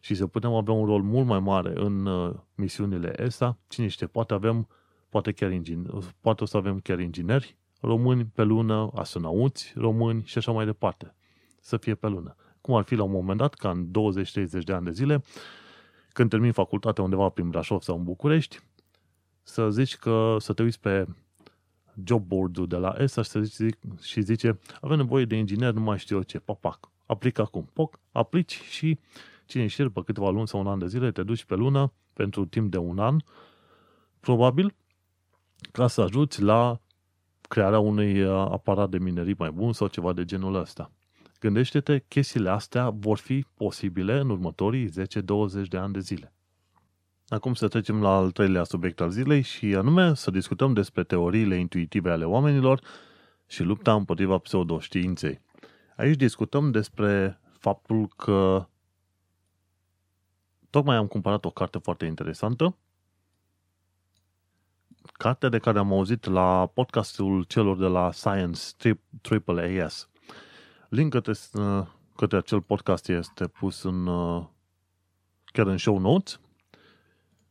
și să putem avea un rol mult mai mare în uh, misiunile ESA, cine știe, poate avem, poate chiar inginer, poate o să avem chiar ingineri români pe lună, astronauți români și așa mai departe. Să fie pe lună. Cum ar fi la un moment dat, ca în 20-30 de ani de zile, când termin facultatea undeva prin Brașov sau în București, să zici că să te uiți pe job board-ul de la ESA și, să zici, și zice avem nevoie de inginer, nu mai știu eu ce, papac, aplic acum, poc, aplici și cine știe, după câteva luni sau un an de zile, te duci pe lună pentru timp de un an, probabil, ca să ajuți la crearea unui uh, aparat de minerit mai bun sau ceva de genul ăsta. Gândește-te, chestiile astea vor fi posibile în următorii 10-20 de ani de zile. Acum să trecem la al treilea subiect al zilei și anume să discutăm despre teoriile intuitive ale oamenilor și lupta împotriva pseudoștiinței. Aici discutăm despre faptul că tocmai am cumpărat o carte foarte interesantă carte de care am auzit la podcastul celor de la Science Triple AS. Link către, uh, către acel podcast este pus în, uh, chiar în show notes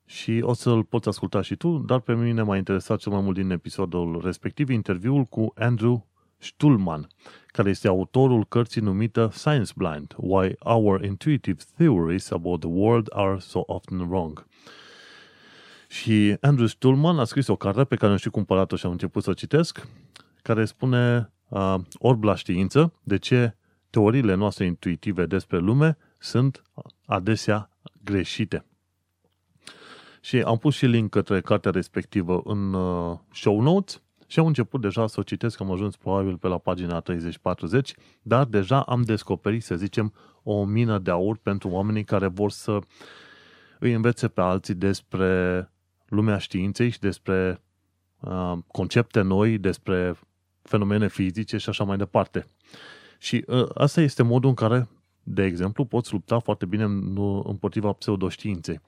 și o să-l poți asculta și tu, dar pe mine m-a interesat cel mai mult din episodul respectiv interviul cu Andrew Stulman, care este autorul cărții numită Science Blind, Why Our Intuitive Theories About the World Are So Often Wrong. Și Andrew Stulman a scris o carte pe care am și cumpărat-o și am început să o citesc, care spune uh, orb la știință, de ce teoriile noastre intuitive despre lume sunt adesea greșite. Și am pus și link către cartea respectivă în uh, show notes și am început deja să o citesc, am ajuns probabil pe la pagina 30-40, dar deja am descoperit, să zicem, o mină de aur pentru oamenii care vor să îi învețe pe alții despre lumea științei și despre uh, concepte noi, despre fenomene fizice și așa mai departe. Și uh, asta este modul în care, de exemplu, poți lupta foarte bine împotriva pseudoștiinței.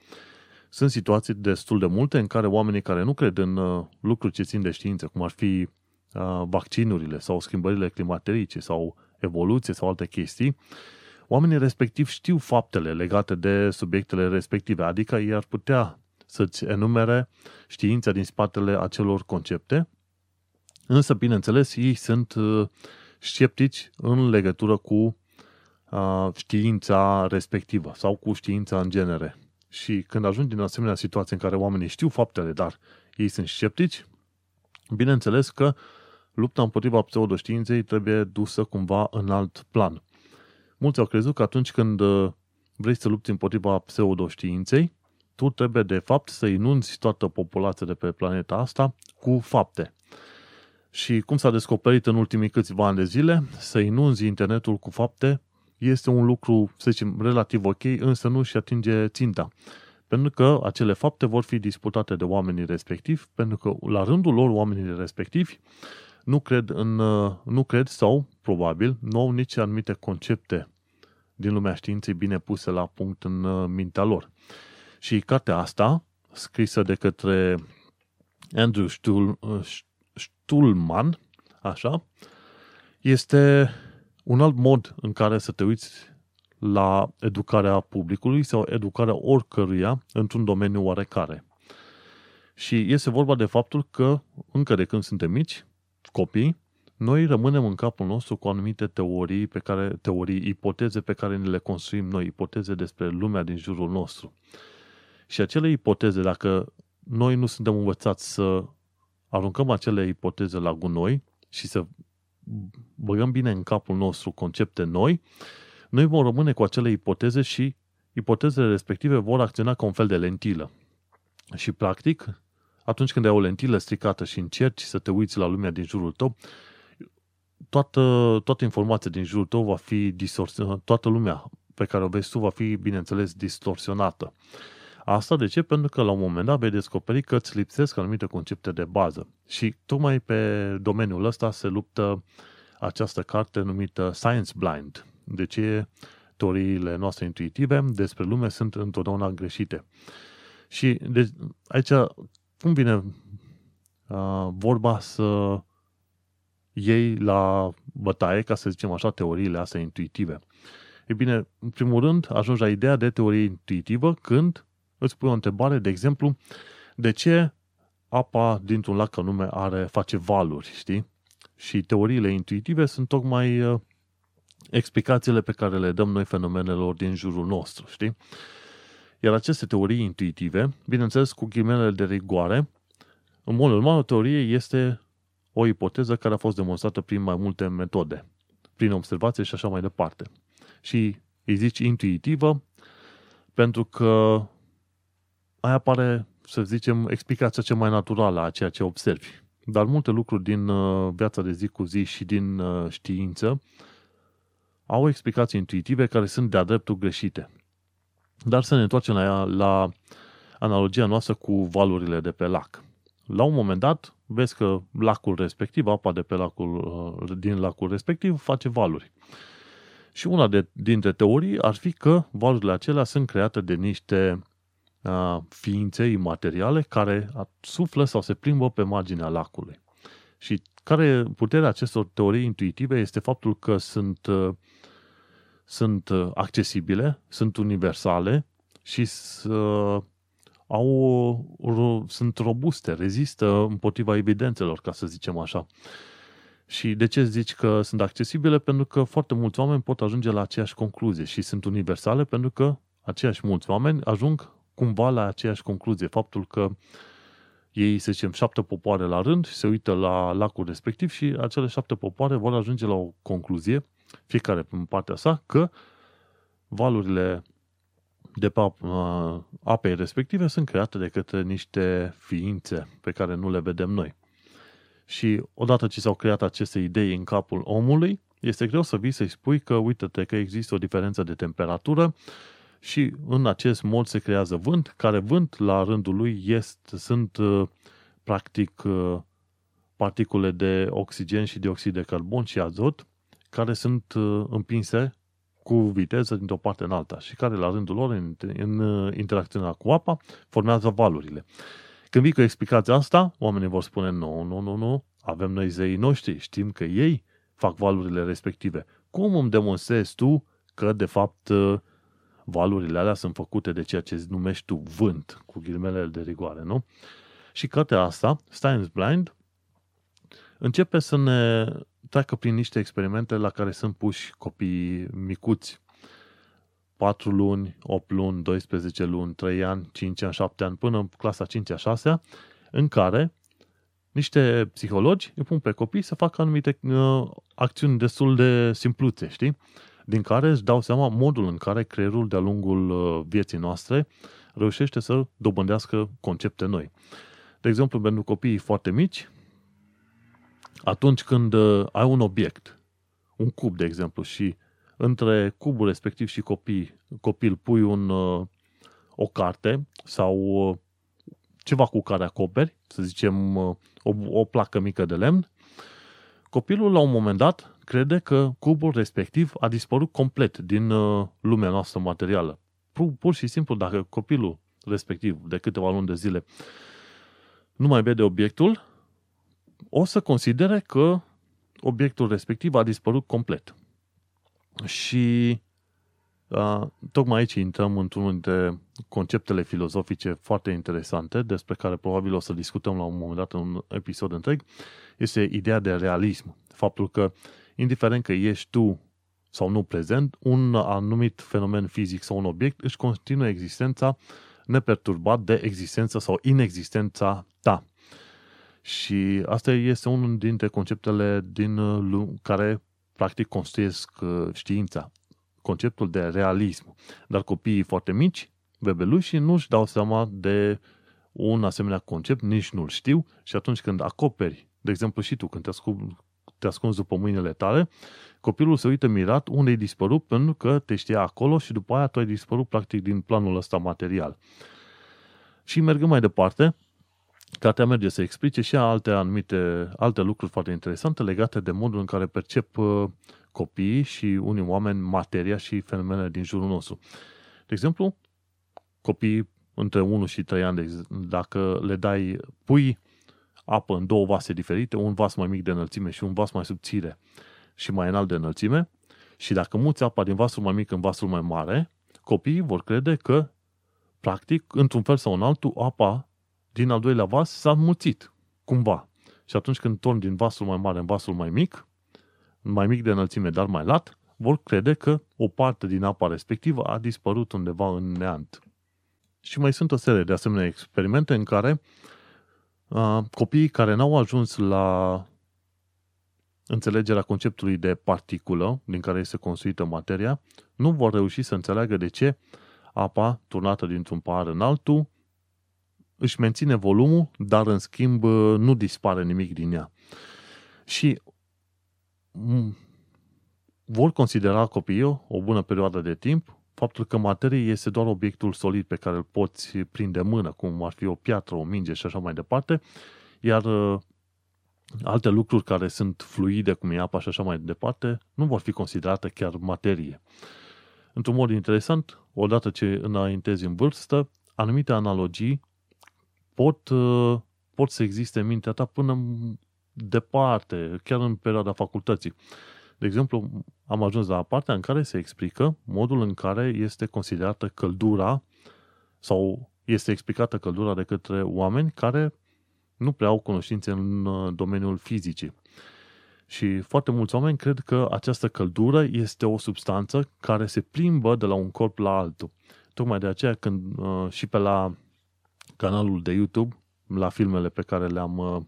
Sunt situații destul de multe în care oamenii care nu cred în uh, lucruri ce țin de știință, cum ar fi uh, vaccinurile sau schimbările climaterice sau evoluție sau alte chestii, oamenii respectiv știu faptele legate de subiectele respective, adică ei ar putea să-ți enumere știința din spatele acelor concepte, însă, bineînțeles, ei sunt uh, sceptici în legătură cu știința respectivă sau cu știința în genere. Și când ajungi în asemenea situație în care oamenii știu faptele, dar ei sunt sceptici, bineînțeles că lupta împotriva pseudoștiinței trebuie dusă cumva în alt plan. Mulți au crezut că atunci când uh, vrei să lupți împotriva pseudoștiinței, tu trebuie de fapt să inunzi toată populația de pe planeta asta cu fapte. Și cum s-a descoperit în ultimii câțiva ani de zile, să inunzi internetul cu fapte este un lucru, să zicem, relativ ok, însă nu și atinge ținta. Pentru că acele fapte vor fi disputate de oamenii respectivi, pentru că la rândul lor oamenii respectivi nu cred, în, nu cred sau, probabil, nu au nici anumite concepte din lumea științei bine puse la punct în uh, mintea lor. Și cartea asta, scrisă de către Andrew Stuhl, uh, Stuhlman, așa, este un alt mod în care să te uiți la educarea publicului sau educarea oricăruia într-un domeniu oarecare. Și este vorba de faptul că, încă de când suntem mici, copii, noi rămânem în capul nostru cu anumite teorii, pe care, teorii, ipoteze pe care ne le construim noi, ipoteze despre lumea din jurul nostru. Și acele ipoteze, dacă noi nu suntem învățați să aruncăm acele ipoteze la gunoi și să băgăm bine în capul nostru concepte noi, noi vom rămâne cu acele ipoteze și ipotezele respective vor acționa ca un fel de lentilă. Și practic, atunci când ai o lentilă stricată și încerci să te uiți la lumea din jurul tău, toată, toată informația din jurul tău va fi distorsionată, toată lumea pe care o vezi tu va fi, bineînțeles, distorsionată. Asta de ce? Pentru că la un moment dat vei descoperi că îți lipsesc anumite concepte de bază. Și tocmai pe domeniul ăsta se luptă această carte numită Science Blind. De ce teoriile noastre intuitive despre lume sunt întotdeauna greșite. Și de, aici, cum vine uh, vorba să iei la bătaie, ca să zicem așa, teoriile astea intuitive? E bine, în primul rând, ajungi la ideea de teorie intuitivă când îți pui o întrebare, de exemplu, de ce apa dintr-un lac anume are, face valuri, știi? Și teoriile intuitive sunt tocmai uh, explicațiile pe care le dăm noi fenomenelor din jurul nostru, știi? Iar aceste teorii intuitive, bineînțeles cu ghimele de rigoare, în mod normal o teorie este o ipoteză care a fost demonstrată prin mai multe metode, prin observație și așa mai departe. Și îi zici intuitivă pentru că aia pare, să zicem, explicația cea mai naturală a ceea ce observi. Dar multe lucruri din uh, viața de zi cu zi și din uh, știință au explicații intuitive care sunt de-a dreptul greșite. Dar să ne întoarcem la, la analogia noastră cu valurile de pe lac. La un moment dat, vezi că lacul respectiv, apa de pe lacul, uh, din lacul respectiv, face valuri. Și una de, dintre teorii ar fi că valurile acelea sunt create de niște ființe imateriale care suflă sau se plimbă pe marginea lacului. Și care puterea acestor teorii intuitive este faptul că sunt, sunt accesibile, sunt universale și au, sunt robuste, rezistă împotriva evidențelor, ca să zicem așa. Și de ce zici că sunt accesibile? Pentru că foarte mulți oameni pot ajunge la aceeași concluzie și sunt universale pentru că aceiași mulți oameni ajung cumva la aceeași concluzie. Faptul că ei, să zicem, șapte popoare la rând și se uită la lacul respectiv și acele șapte popoare vor ajunge la o concluzie fiecare în partea sa, că valurile de pe apei respective sunt create de către niște ființe pe care nu le vedem noi. Și odată ce s-au creat aceste idei în capul omului, este greu să vii să-i spui că uite-te că există o diferență de temperatură și în acest mod se creează vânt, care vânt la rândul lui este, sunt uh, practic uh, particule de oxigen și dioxid de carbon și azot care sunt uh, împinse cu viteză dintr-o parte în alta și care la rândul lor în, în interacțiunea cu apa formează valurile. Când vii cu explicația asta, oamenii vor spune nu, nu, nu, nu, avem noi zeii noștri, știm că ei fac valurile respective. Cum îmi demonstrezi tu că de fapt valurile alea sunt făcute de ceea ce numești tu vânt, cu ghilimele de rigoare, nu? Și cartea asta, Science Blind, începe să ne treacă prin niște experimente la care sunt puși copii micuți. 4 luni, 8 luni, 12 luni, 3 ani, 5 ani, 7 ani, până în clasa 5 6 în care niște psihologi îi pun pe copii să facă anumite uh, acțiuni destul de simpluțe, știi? Din care își dau seama modul în care creierul de-a lungul uh, vieții noastre reușește să dobândească concepte noi. De exemplu, pentru copiii foarte mici, atunci când uh, ai un obiect, un cub, de exemplu, și între cubul respectiv și copii, copil pui un, uh, o carte sau uh, ceva cu care acoperi, să zicem o, o placă mică de lemn, copilul la un moment dat crede că cubul respectiv a dispărut complet din lumea noastră materială. Pur, pur și simplu, dacă copilul respectiv de câteva luni de zile nu mai vede obiectul, o să considere că obiectul respectiv a dispărut complet. Și a, tocmai aici intrăm într-unul dintre conceptele filozofice foarte interesante, despre care probabil o să discutăm la un moment dat în un episod întreg, este ideea de realism. Faptul că, indiferent că ești tu sau nu prezent, un anumit fenomen fizic sau un obiect își continuă existența neperturbat de existența sau inexistența ta. Și asta este unul dintre conceptele din uh, care practic construiesc uh, știința. Conceptul de realism. Dar copiii foarte mici, bebeluși, nu-și dau seama de un asemenea concept, nici nu-l știu și atunci când acoperi, de exemplu și tu, când te ascunzi, te ascunzi după mâinile tale, copilul se uită mirat unde ai dispărut pentru că te știa acolo și după aia tu ai dispărut practic din planul ăsta material. Și mergând mai departe, Cartea merge să explice și alte anumite, alte lucruri foarte interesante legate de modul în care percep uh, copiii și unii oameni materia și fenomenele din jurul nostru. De exemplu, copiii între 1 și 3 ani, dacă le dai, pui apă în două vase diferite, un vas mai mic de înălțime și un vas mai subțire și mai înalt de înălțime, și dacă muți apa din vasul mai mic în vasul mai mare, copiii vor crede că, practic, într-un fel sau în altul, apa din al doilea vas s-a mulțit, cumva. Și atunci când torni din vasul mai mare în vasul mai mic, mai mic de înălțime, dar mai lat, vor crede că o parte din apa respectivă a dispărut undeva în neant. Și mai sunt o serie de asemenea experimente în care uh, copiii care n-au ajuns la înțelegerea conceptului de particulă din care este construită materia, nu vor reuși să înțeleagă de ce apa turnată dintr-un pahar în altul își menține volumul, dar în schimb nu dispare nimic din ea. Și vor considera copiii o bună perioadă de timp faptul că materie este doar obiectul solid pe care îl poți prinde mână, cum ar fi o piatră, o minge și așa mai departe, iar uh, alte lucruri care sunt fluide, cum e apa și așa mai departe, nu vor fi considerate chiar materie. Într-un mod interesant, odată ce înaintezi în vârstă, anumite analogii pot, uh, pot să existe în mintea ta până departe, chiar în perioada facultății. De exemplu, am ajuns la partea în care se explică modul în care este considerată căldura sau este explicată căldura de către oameni care nu prea au cunoștințe în uh, domeniul fizicii. Și foarte mulți oameni cred că această căldură este o substanță care se plimbă de la un corp la altul. Tocmai de aceea când uh, și pe la canalul de YouTube, la filmele pe care le-am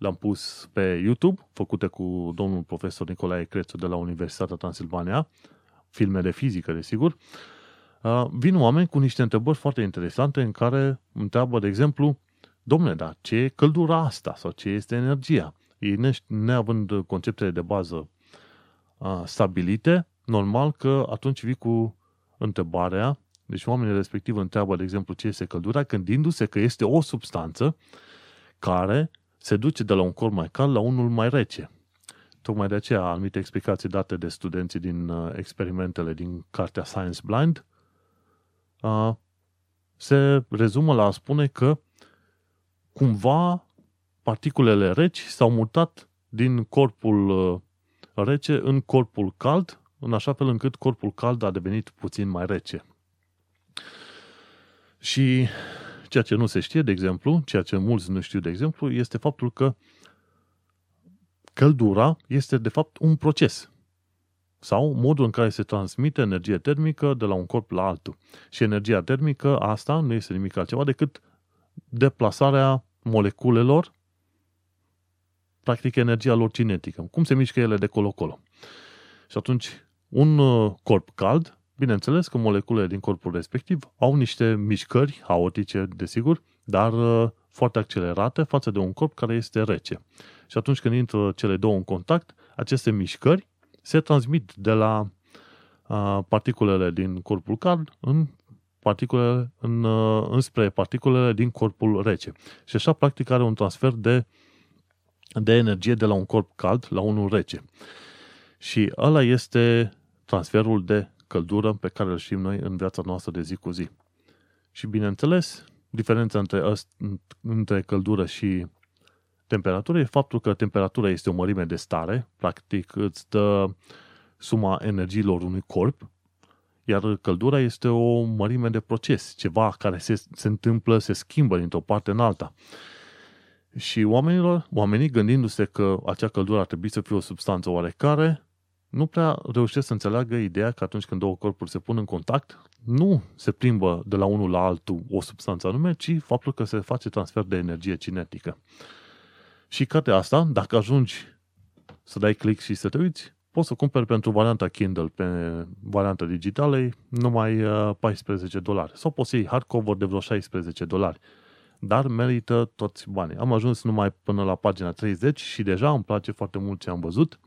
uh, le-am pus pe YouTube, făcute cu domnul profesor Nicolae Crețu de la Universitatea Transilvania, filme de fizică, desigur, uh, vin oameni cu niște întrebări foarte interesante în care întreabă, de exemplu, domnule, dar ce e căldura asta sau ce este energia? Ei, neavând conceptele de bază uh, stabilite, normal că atunci vii cu întrebarea, deci oamenii respectiv întreabă, de exemplu, ce este căldura, gândindu-se că este o substanță care se duce de la un corp mai cald la unul mai rece. Tocmai de aceea anumite explicații date de studenții din uh, experimentele din cartea Science Blind uh, se rezumă la a spune că cumva particulele reci s-au mutat din corpul uh, rece în corpul cald, în așa fel încât corpul cald a devenit puțin mai rece. Și ceea ce nu se știe, de exemplu, ceea ce mulți nu știu, de exemplu, este faptul că căldura este, de fapt, un proces sau modul în care se transmite energie termică de la un corp la altul. Și energia termică, asta nu este nimic altceva decât deplasarea moleculelor, practic energia lor cinetică. Cum se mișcă ele de colo-colo. Și atunci, un uh, corp cald Bineînțeles că moleculele din corpul respectiv au niște mișcări haotice, desigur, dar uh, foarte accelerate față de un corp care este rece. Și atunci când intră cele două în contact, aceste mișcări se transmit de la uh, particulele din corpul cald în particule, în, uh, înspre particulele din corpul rece. Și așa, practic, are un transfer de, de energie de la un corp cald la unul rece. Și ăla este transferul de căldură pe care îl știm noi în viața noastră de zi cu zi. Și bineînțeles, diferența între, între căldură și temperatură e faptul că temperatura este o mărime de stare, practic îți dă suma energiilor unui corp, iar căldura este o mărime de proces, ceva care se, se întâmplă, se schimbă dintr-o parte în alta. Și oamenilor, oamenii gândindu-se că acea căldură ar trebui să fie o substanță oarecare, nu prea reușesc să înțeleagă ideea că atunci când două corpuri se pun în contact, nu se plimbă de la unul la altul o substanță anume, ci faptul că se face transfer de energie cinetică. Și ca de asta, dacă ajungi să dai click și să te uiți, poți să cumperi pentru varianta Kindle pe varianta digitală numai 14 uh, dolari. Sau poți să iei hardcover de vreo 16 dolari. Dar merită toți banii. Am ajuns numai până la pagina 30 și deja îmi place foarte mult ce am văzut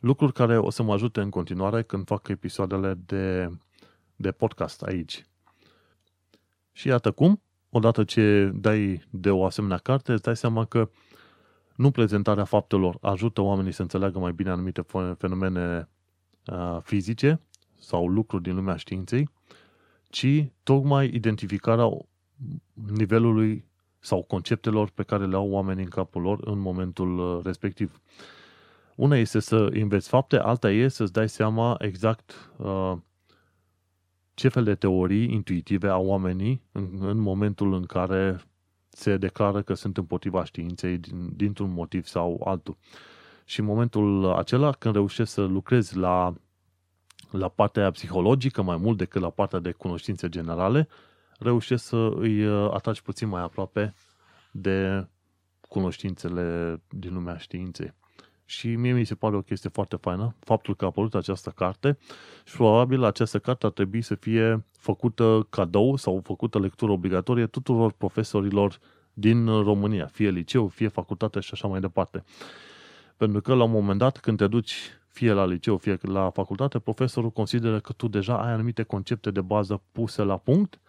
lucruri care o să mă ajute în continuare când fac episoadele de, de podcast aici. Și iată cum, odată ce dai de o asemenea carte, îți dai seama că nu prezentarea faptelor ajută oamenii să înțeleagă mai bine anumite fenomene uh, fizice sau lucruri din lumea științei, ci tocmai identificarea nivelului sau conceptelor pe care le au oamenii în capul lor în momentul uh, respectiv. Una este să înveți fapte, alta e să-ți dai seama exact uh, ce fel de teorii intuitive au oamenii în, în momentul în care se declară că sunt împotriva științei din, dintr-un motiv sau altul. Și în momentul acela, când reușești să lucrezi la, la partea psihologică mai mult decât la partea de cunoștințe generale, reușești să îi uh, atragi puțin mai aproape de cunoștințele din lumea științei. Și mie mi se pare o chestie foarte faină, faptul că a apărut această carte și probabil această carte ar trebui să fie făcută cadou sau făcută lectură obligatorie tuturor profesorilor din România, fie liceu, fie facultate și așa mai departe. Pentru că la un moment dat, când te duci fie la liceu, fie la facultate, profesorul consideră că tu deja ai anumite concepte de bază puse la punct,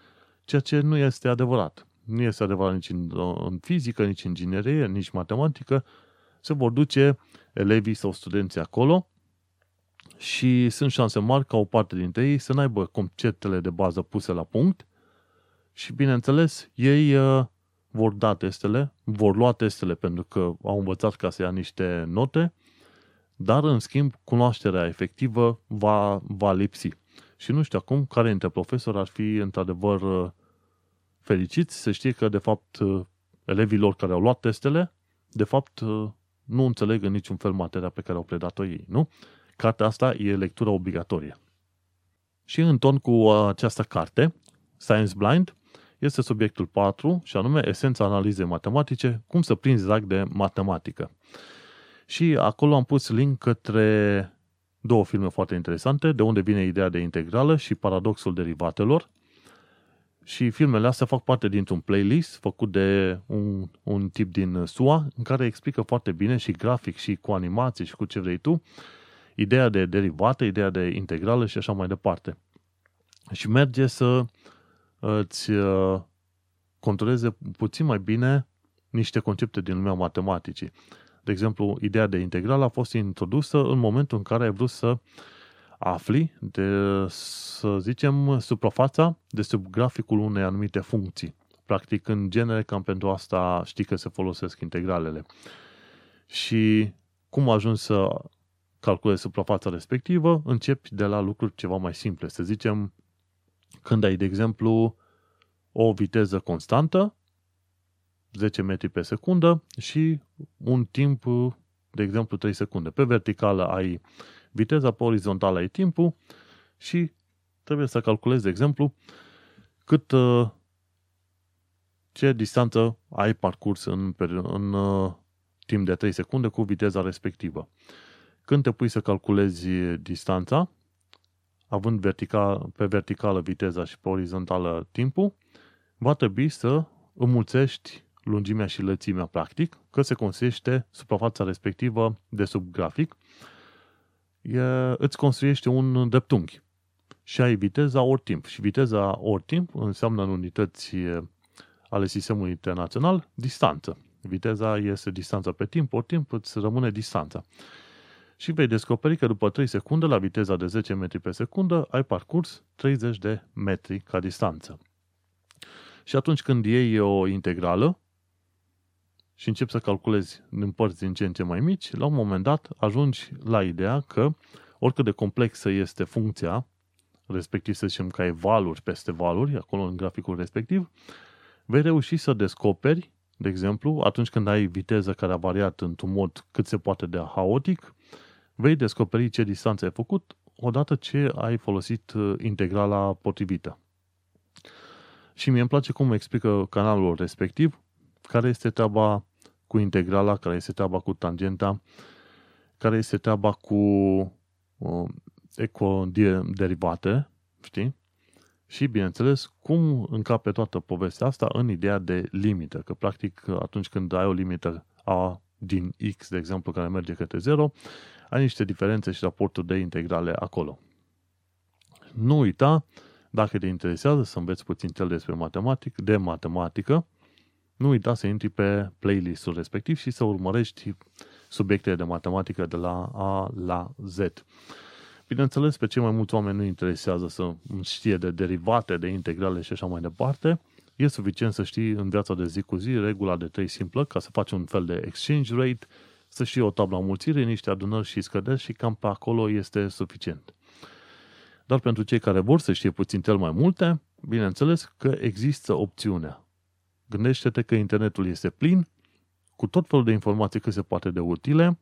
ceea ce nu este adevărat. Nu este adevărat nici în, în fizică, nici în inginerie, nici matematică. Se vor duce elevii sau studenții acolo și sunt șanse mari ca o parte dintre ei să n-aibă conceptele de bază puse la punct și, bineînțeles, ei uh, vor da testele, vor lua testele pentru că au învățat ca să ia niște note, dar, în schimb, cunoașterea efectivă va, va lipsi. Și nu știu acum care dintre profesori ar fi, într-adevăr, uh, fericiți să știe că, de fapt, uh, elevii lor care au luat testele, de fapt, nu înțeleg în niciun fel materia pe care au predat-o ei, nu? Cartea asta e lectura obligatorie. Și în ton cu această carte, Science Blind, este subiectul 4 și anume esența analizei matematice, cum să prinzi drag de matematică. Și acolo am pus link către două filme foarte interesante, de unde vine ideea de integrală și paradoxul derivatelor. Și filmele astea fac parte dintr-un playlist făcut de un, un tip din SUA, în care explică foarte bine și grafic și cu animații și cu ce vrei tu, ideea de derivate, ideea de integrală și așa mai departe. Și merge să îți uh, controleze puțin mai bine niște concepte din lumea matematicii. De exemplu, ideea de integral a fost introdusă în momentul în care ai vrut să afli de, să zicem, suprafața de sub graficul unei anumite funcții. Practic, în genere, cam pentru asta știi că se folosesc integralele. Și cum ajungi să calculezi suprafața respectivă, începi de la lucruri ceva mai simple. Să zicem, când ai, de exemplu, o viteză constantă, 10 metri pe secundă și un timp, de exemplu, 3 secunde. Pe verticală ai viteza, pe orizontală ai timpul și trebuie să calculezi, de exemplu, cât uh, ce distanță ai parcurs în, în uh, timp de 3 secunde cu viteza respectivă. Când te pui să calculezi distanța, având vertical, pe verticală viteza și pe orizontală timpul, va trebui să înmulțești lungimea și lățimea practic, că se construiește suprafața respectivă de sub grafic, e, îți construiește un dreptunghi și ai viteza ori timp. Și viteza ori timp înseamnă în unități ale sistemului internațional distanță. Viteza este distanța pe timp, ori timp îți rămâne distanța și vei descoperi că după 3 secunde, la viteza de 10 metri pe secundă, ai parcurs 30 de metri ca distanță. Și atunci când iei o integrală și începi să calculezi în părți din ce în ce mai mici, la un moment dat ajungi la ideea că oricât de complexă este funcția, respectiv să zicem că ai valuri peste valuri, acolo în graficul respectiv, vei reuși să descoperi, de exemplu, atunci când ai viteză care a variat într-un mod cât se poate de haotic, vei descoperi ce distanță ai făcut odată ce ai folosit uh, integrala potrivită. Și mie îmi place cum explică canalul respectiv care este treaba cu integrala, care este treaba cu tangenta, care este treaba cu uh, ecoderivate, știi? Și, bineînțeles, cum încape toată povestea asta în ideea de limită, că practic atunci când ai o limită a din x, de exemplu, care merge către 0, ai niște diferențe și raporturi de integrale acolo. Nu uita, dacă te interesează să înveți puțin cel despre matematic, de matematică, nu uita să intri pe playlistul respectiv și să urmărești subiectele de matematică de la A la Z. Bineînțeles, pe cei mai mulți oameni nu interesează să știe de derivate, de integrale și așa mai departe. E suficient să știi în viața de zi cu zi regula de 3 simplă ca să faci un fel de exchange rate, să știi o tablă mulțire, niște adunări și scăderi și cam pe acolo este suficient. Dar pentru cei care vor să știe puțin cel mai multe, bineînțeles că există opțiunea. Gândește-te că internetul este plin, cu tot felul de informații cât se poate de utile,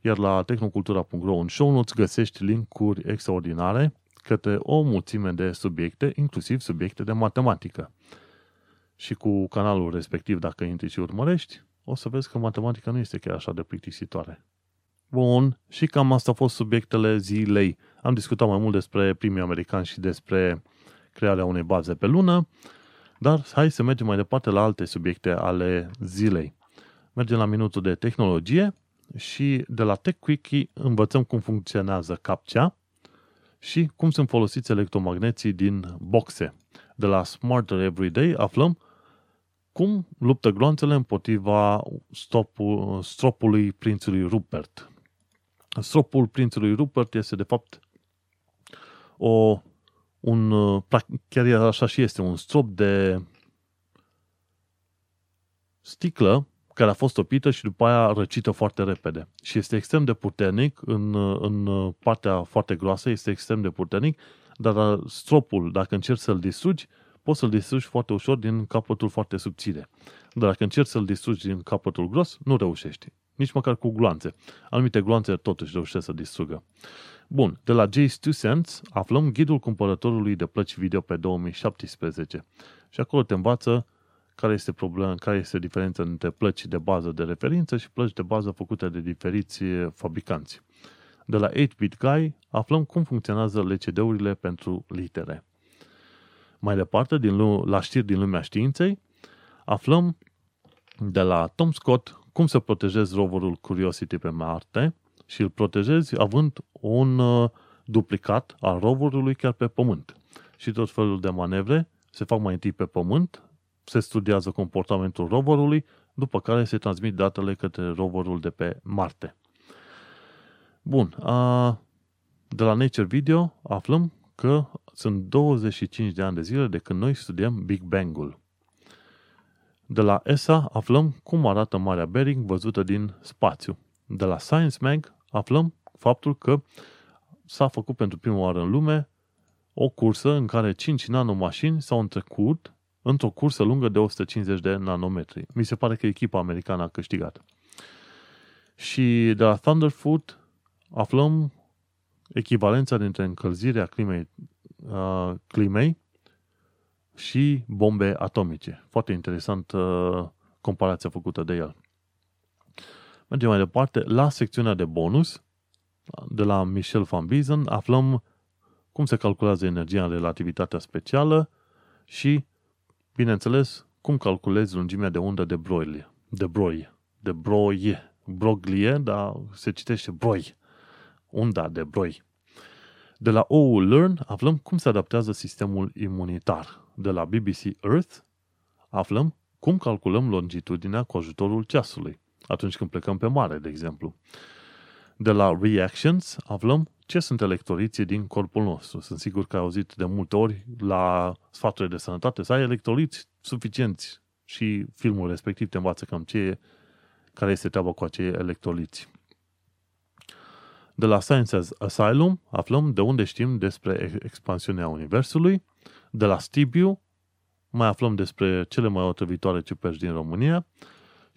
iar la tehnocultura.ro în show notes găsești linkuri extraordinare către o mulțime de subiecte, inclusiv subiecte de matematică. Și cu canalul respectiv, dacă intri și urmărești, o să vezi că matematica nu este chiar așa de plictisitoare. Bun, și cam asta au fost subiectele zilei. Am discutat mai mult despre primii americani și despre crearea unei baze pe lună, dar hai să mergem mai departe la alte subiecte ale zilei. Mergem la minutul de tehnologie și de la TechQuickie învățăm cum funcționează captcha și cum sunt folosiți electromagneții din boxe. De la Smarter Everyday aflăm cum luptă gloanțele împotriva stopul, stropului prințului Rupert. Stropul prințului Rupert este de fapt o, un, chiar așa și este, un strop de sticlă care a fost topită și după aia răcită foarte repede. Și este extrem de puternic, în, în partea foarte groasă este extrem de puternic, dar stropul, dacă încerci să-l distrugi, poți să-l distrugi foarte ușor din capătul foarte subțire. Dar dacă încerci să-l distrugi din capătul gros, nu reușești. Nici măcar cu gloanțe. Anumite gloanțe totuși reușesc să distrugă. Bun, de la Jay's Two Cents aflăm ghidul cumpărătorului de plăci video pe 2017. Și acolo te învață care este problema, care este diferența între plăci de bază de referință și plăci de bază făcute de diferiți fabricanți. De la 8-Bit Guy aflăm cum funcționează LCD-urile pentru litere. Mai departe, din la știri din lumea științei, aflăm de la Tom Scott cum să protejezi roverul Curiosity pe Marte și îl protejezi având un uh, duplicat al roverului chiar pe Pământ. Și tot felul de manevre se fac mai întâi pe Pământ, se studiază comportamentul roverului, după care se transmit datele către roverul de pe Marte. Bun, a, de la Nature Video aflăm că sunt 25 de ani de zile de când noi studiem Big Bang-ul. De la ESA aflăm cum arată Marea Bering văzută din spațiu. De la Science Mag aflăm faptul că s-a făcut pentru prima oară în lume o cursă în care 5 nanomașini s-au întrecut într-o cursă lungă de 150 de nanometri. Mi se pare că echipa americană a câștigat. Și de la Thunderfoot aflăm echivalența dintre încălzirea climei, uh, climei și bombe atomice. Foarte interesant uh, comparația făcută de el. Mergem mai departe. La secțiunea de bonus, de la Michel van Biesen, aflăm cum se calculează energia în relativitatea specială și, bineînțeles, cum calculezi lungimea de undă de Broglie. De Broglie. De Broglie. Broglie, dar se citește Broi. Unda de Broi. De la OU Learn aflăm cum se adaptează sistemul imunitar. De la BBC Earth aflăm cum calculăm longitudinea cu ajutorul ceasului, atunci când plecăm pe mare, de exemplu. De la Reactions aflăm ce sunt electroliții din corpul nostru. Sunt sigur că ai auzit de multe ori la sfaturile de sănătate să ai electroliți suficienți și filmul respectiv te învață cam ce e, care este treaba cu acei electroliți. De la Sciences Asylum aflăm de unde știm despre expansiunea Universului. De la Stibiu mai aflăm despre cele mai otrăvitoare ciuperci din România.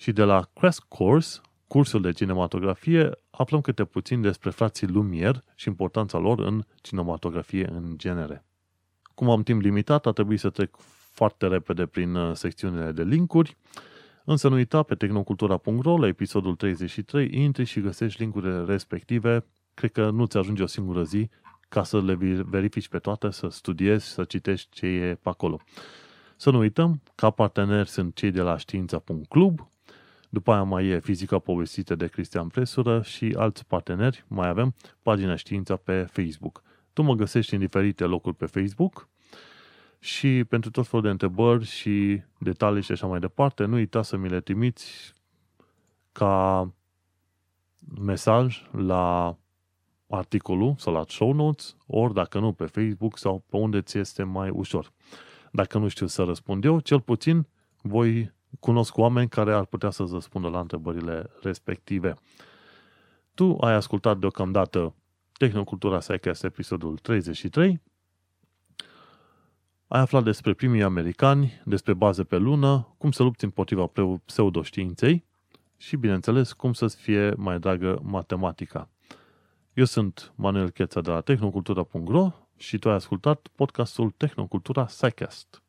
Și de la Crash Course, cursul de cinematografie, aflăm câte puțin despre frații Lumière și importanța lor în cinematografie în genere. Cum am timp limitat, a trebuit să trec foarte repede prin uh, secțiunile de linkuri. Însă nu uita, pe tehnocultura.ro, la episodul 33, intri și găsești linkurile respective. Cred că nu ți ajunge o singură zi ca să le verifici pe toate, să studiezi, să citești ce e pe acolo. Să nu uităm, ca parteneri sunt cei de la știința.club, după aia mai e Fizica povestită de Cristian Presură și alți parteneri, mai avem pagina Știința pe Facebook. Tu mă găsești în diferite locuri pe Facebook și pentru tot felul de întrebări și detalii și așa mai departe, nu uita să mi le trimiți ca mesaj la articolul sau la show notes, ori dacă nu pe Facebook sau pe unde ți este mai ușor. Dacă nu știu să răspund eu, cel puțin voi cunosc oameni care ar putea să-ți răspundă la întrebările respective. Tu ai ascultat deocamdată Tehnocultura Psycast episodul 33 ai aflat despre primii americani, despre baze pe lună, cum să lupți împotriva pseudoștiinței și, bineînțeles, cum să-ți fie mai dragă matematica. Eu sunt Manuel Cheța de la tehnocultura.ro și tu ai ascultat podcastul Tehnocultura Psycast.